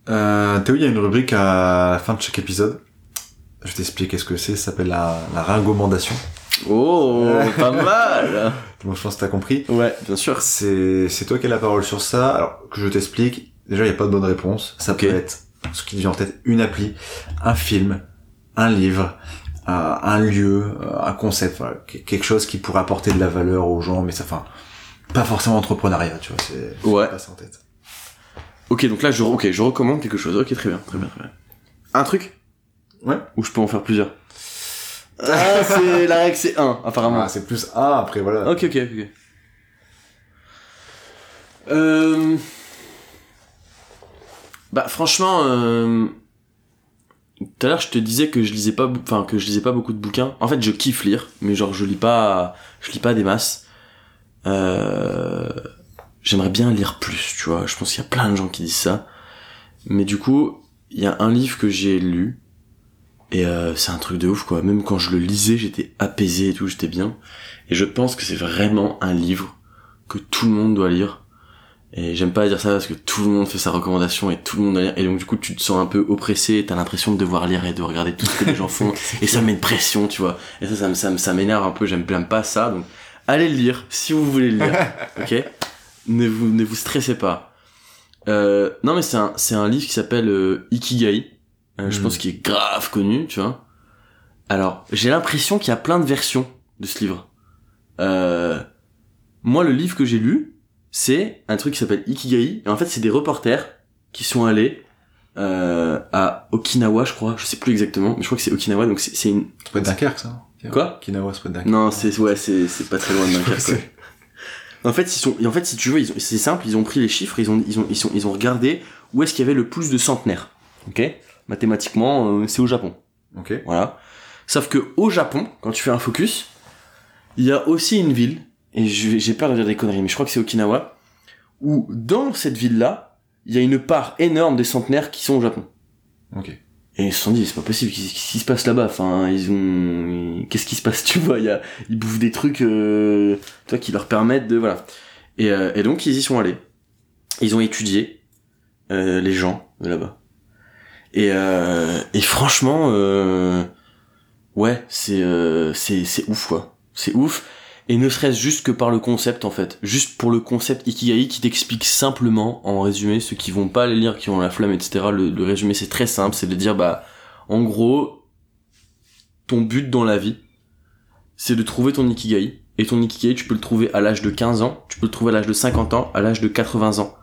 Euh, Théo, il y a une rubrique à la fin de chaque épisode. Je t'explique ce que c'est, ça s'appelle la, la ringomandation. Oh, pas mal Bon, je pense que t'as compris. Ouais, bien sûr. C'est, c'est toi qui as la parole sur ça. Alors, que je t'explique. Déjà, il n'y a pas de bonne réponse. Ça peut être, ce qui te vient en tête, une appli, un film, un livre, un, un lieu, euh, un concept, voilà, que- quelque chose qui pourrait apporter de la valeur aux gens, mais ça, enfin, pas forcément entrepreneuriat, tu vois, c'est, Ouais. pas ça en tête. Ok, donc là je ok, je recommande quelque chose. Ok, très bien, très bien, très bien. Un truc? Ouais. Ou je peux en faire plusieurs? Ah, c'est la règle, c'est un, apparemment. Ah, c'est plus A, après, voilà. Ok, ok, ok. Euh... Bah franchement, euh... tout à l'heure je te disais que je lisais pas, enfin que je lisais pas beaucoup de bouquins. En fait, je kiffe lire, mais genre je lis pas, je lis pas des masses. Euh... J'aimerais bien lire plus, tu vois. Je pense qu'il y a plein de gens qui disent ça, mais du coup, il y a un livre que j'ai lu et euh, c'est un truc de ouf quoi. Même quand je le lisais, j'étais apaisé et tout, j'étais bien. Et je pense que c'est vraiment un livre que tout le monde doit lire. Et j'aime pas dire ça parce que tout le monde fait sa recommandation et tout le monde doit lire. Et donc du coup tu te sens un peu oppressé, t'as l'impression de devoir lire et de regarder tout ce que les gens font. et ça met une pression, tu vois. Et ça, ça, ça, ça m'énerve un peu, j'aime j'aime pas ça. Donc allez le lire si vous voulez le lire. ok? Ne vous, ne vous stressez pas. Euh, non mais c'est un, c'est un livre qui s'appelle euh, Ikigai. Euh, Je pense qu'il est grave connu, tu vois. Alors, j'ai l'impression qu'il y a plein de versions de ce livre. Euh, moi, le livre que j'ai lu, c'est un truc qui s'appelle Ikigai. Et en fait, c'est des reporters qui sont allés euh, à Okinawa, je crois. Je sais plus exactement, mais je crois que c'est Okinawa. Donc c'est une. C'est pas Dunkerque, ça. Quoi Kinawa, c'est pas Dunkerque. Non, c'est ouais, c'est c'est pas très loin de Dunkerque. En fait, ils sont, et en fait, si tu veux, c'est simple, ils ont pris les chiffres, ils ont, ils ont, ils sont, ils ont regardé où est-ce qu'il y avait le plus de centenaires. Ok? Mathématiquement, euh, c'est au Japon. Ok. Voilà. Sauf que au Japon, quand tu fais un focus, il y a aussi une ville et j'ai peur de dire des conneries, mais je crois que c'est Okinawa, où dans cette ville-là, il y a une part énorme des centenaires qui sont au Japon. Ok. Et ils se sont dit, c'est pas possible, qu'est-ce qui se passe là-bas? Enfin, ils ont... Qu'est-ce qui se passe, tu vois? Il y a... Ils bouffent des trucs, euh... tu vois, qui leur permettent de... Voilà. Et, euh, et donc, ils y sont allés. Ils ont étudié euh, les gens de là-bas. Et, euh... et franchement, euh... ouais, c'est euh... c'est c'est ouf, quoi. C'est ouf. Et ne serait-ce juste que par le concept, en fait. Juste pour le concept Ikigai qui t'explique simplement, en résumé, ceux qui vont pas les lire, qui ont la flamme, etc. Le, le résumé, c'est très simple, c'est de dire, bah, en gros, ton but dans la vie, c'est de trouver ton Ikigai. Et ton Ikigai, tu peux le trouver à l'âge de 15 ans, tu peux le trouver à l'âge de 50 ans, à l'âge de 80 ans.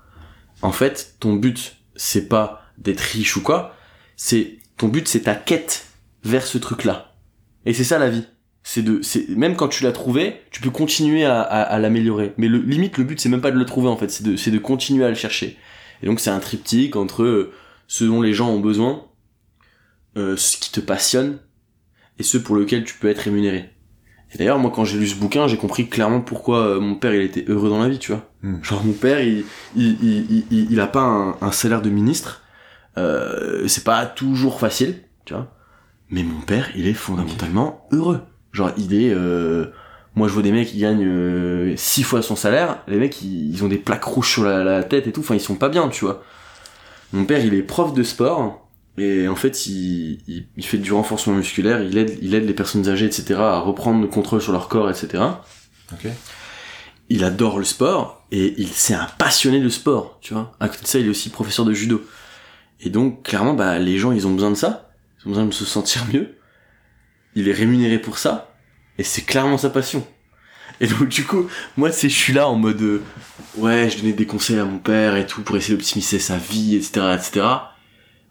En fait, ton but, c'est pas d'être riche ou quoi, c'est, ton but, c'est ta quête vers ce truc-là. Et c'est ça la vie. C'est de c'est même quand tu l'as trouvé tu peux continuer à, à, à l'améliorer. Mais le limite le but c'est même pas de le trouver en fait. C'est de c'est de continuer à le chercher. Et donc c'est un triptyque entre euh, ce dont les gens ont besoin euh, ce qui te passionne et ce pour lequel tu peux être rémunéré. Et d'ailleurs moi quand j'ai lu ce bouquin j'ai compris clairement pourquoi euh, mon père il était heureux dans la vie tu vois. Hmm. genre mon père il il il il, il- il a pas un, un salaire de ministre euh, c'est pas toujours facile tu vois mais mon père il est fondamentalement heureux Genre, il est, euh, moi je vois des mecs qui gagnent euh, six fois son salaire, les mecs ils, ils ont des plaques rouges sur la, la tête et tout, enfin ils sont pas bien, tu vois. Mon père il est prof de sport, et en fait il, il, il fait du renforcement musculaire, il aide, il aide les personnes âgées, etc. à reprendre le contrôle sur leur corps, etc. Il adore le sport, et il c'est un passionné de sport, tu vois. À côté de ça, il est aussi professeur de judo. Et donc, clairement, bah, les gens, ils ont besoin de ça. Ils ont besoin de se sentir mieux. Il est rémunéré pour ça. Et c'est clairement sa passion. Et donc, du coup, moi, tu sais, je suis là en mode, euh, ouais, je donnais des conseils à mon père et tout pour essayer d'optimiser sa vie, etc., etc.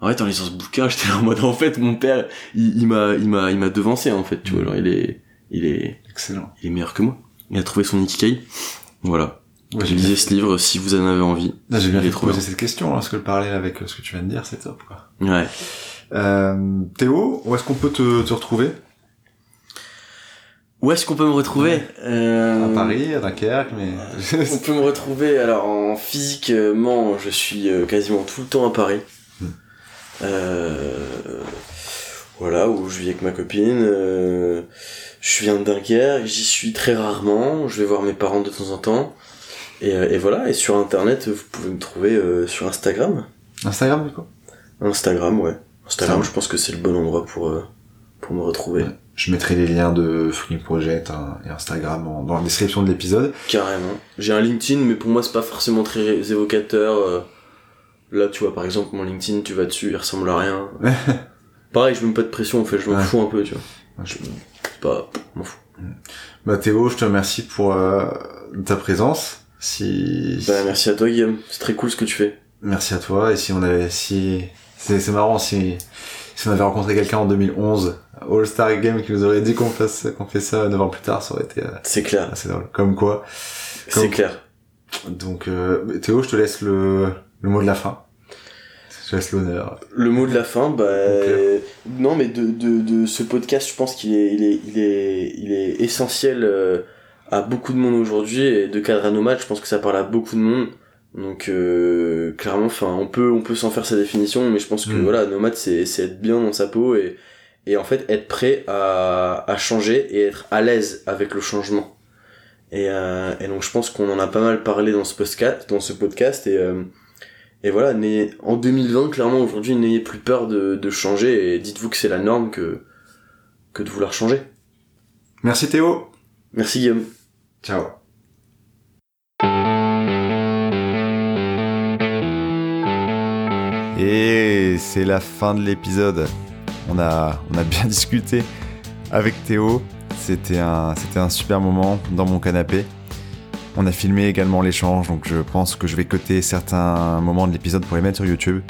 En fait, en lisant ce bouquin, j'étais là en mode, en fait, mon père, il, m'a, il m'a, il m'a devancé, en fait, tu vois, genre, il est, il est, Excellent. il est meilleur que moi. Il a trouvé son ikigai. Voilà. Ouais, j'ai Lisez ce livre si vous en avez envie. Là, j'ai bien fait de poser cette question, parce que le parallèle avec euh, ce que tu viens de dire, c'est top, quoi. Ouais. Euh, Théo, où est-ce qu'on peut te, te retrouver? Où est-ce qu'on peut me retrouver? Euh... À Paris, à Dunkerque, mais... On peut me retrouver alors en physiquement, je suis euh, quasiment tout le temps à Paris. Hmm. Euh, voilà, où je vis avec ma copine. euh, je viens de Dunkerque, j'y suis très rarement. Je vais voir mes parents de temps en temps. Et, euh, et voilà, et sur internet, vous pouvez me trouver euh, sur Instagram. Instagram, du coup? Instagram, ouais. Instagram, je pense que c'est le bon endroit pour, euh, pour me retrouver. Ouais. Je mettrai les liens de Free Project hein, et Instagram en- dans la description de l'épisode. Carrément. J'ai un LinkedIn, mais pour moi, c'est pas forcément très évocateur. euh. Là, tu vois, par exemple, mon LinkedIn, tu vas dessus, il ressemble à rien. Pareil, je mets pas de pression, en fait, je m'en Ouais. fous un peu, tu vois. Ouais, je- C'est pas... m'en fous. Bah Théo, je te remercie pour ta présence. Si, Bah, merci à toi, Guillaume. C'est très cool ce que tu fais. merci à toi. Et si on avait, si c'est marrant si si on avait rencontré quelqu'un en 2011, All Star Game qui nous aurait dit qu'on fasse qu'on fait ça 9 ans plus tard, ça aurait été euh, C'est clair. assez drôle. Comme quoi. C'est clair. Donc euh, Théo, je te laisse le le mot de la fin. Je te laisse l'honneur. Le mot de la fin, bah... Non, mais de, de, de ce podcast, je pense qu'il est, il est, il est, il est essentiel euh, à beaucoup de monde aujourd'hui, et de cadre à nos matchs, je pense que ça parle à beaucoup de monde. Donc euh, clairement, enfin, on peut, on peut s'en faire sa définition, mais je pense que Mm. voilà, nomade, c'est, c'est être bien dans sa peau et, et en fait être prêt à, à changer et être à l'aise avec le changement. Et, euh, et donc je pense qu'on en a pas mal parlé dans ce podcast, dans ce podcast et euh, et voilà, n'ayez- en 2020, clairement aujourd'hui, n'ayez plus peur de, de changer et dites-vous que c'est la norme que que de vouloir changer. Merci Théo. Merci Guillaume. Ciao. Et c'est la fin de l'épisode. On a, bien discuté avec Théo. C'était un, c'était un super moment dans mon canapé. On a filmé également l'échange, donc je pense que je vais coter certains moments de l'épisode pour les mettre sur YouTube.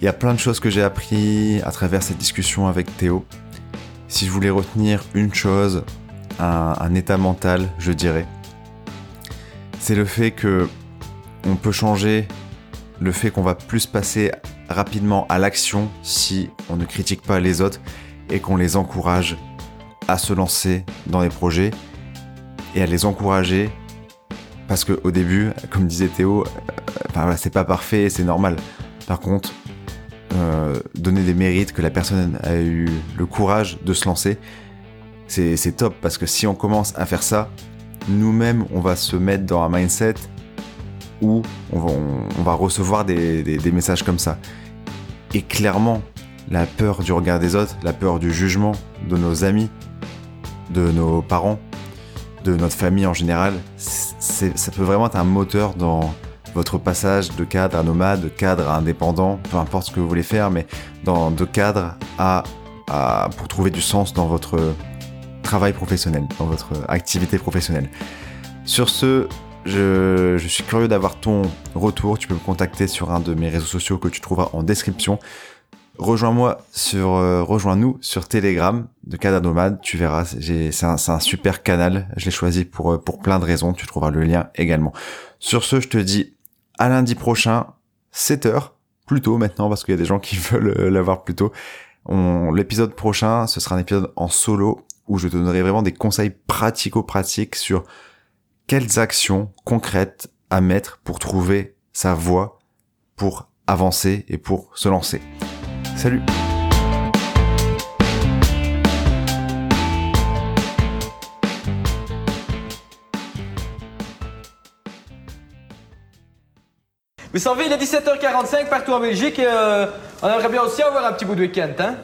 Il y a plein de choses que j'ai appris à travers cette discussion avec Théo. Si je voulais retenir une chose, un, état mental, je dirais, c'est le fait que on peut changer, le fait qu'on va plus passer rapidement à l'action si on ne critique pas les autres et qu'on les encourage à se lancer dans des projets et à les encourager parce que au début, comme disait Théo, euh, c'est pas parfait, c'est normal. Par contre, euh, donner des mérites, que la personne a eu le courage de se lancer, c'est top parce que si on commence à faire ça, nous-mêmes, on va se mettre dans un mindset où on va, recevoir des, messages comme ça. Et clairement, la peur du regard des autres, la peur du jugement de nos amis, de nos parents, de notre famille en général, ça peut vraiment être un moteur dans votre passage de cadre à nomade, de cadre à indépendant, peu importe ce que vous voulez faire, mais dans, de cadre à- pour trouver du sens dans votre travail professionnel, dans votre activité professionnelle. Sur ce, je, je suis curieux d'avoir ton retour. Tu peux me contacter sur un de mes réseaux sociaux que tu trouveras en description. Rejoins-moi sur, euh, rejoins-nous sur Telegram de Canada Nomade. Tu verras, c'est un, un super canal. Je l'ai choisi pour, euh, pour plein de raisons. Tu trouveras le lien également. Sur ce, je te dis à lundi prochain, 7h, plus tôt maintenant, parce qu'il y a des gens qui veulent euh, l'avoir plus tôt. L'épisode prochain, ce sera un épisode en solo où je te donnerai vraiment des conseils pratico-pratiques sur quelles actions concrètes à mettre pour trouver sa voie, pour avancer et pour se lancer. Salut Vous savez, il est 17h45 partout en Belgique euh, on aimerait bien aussi avoir un petit bout de week-end, hein?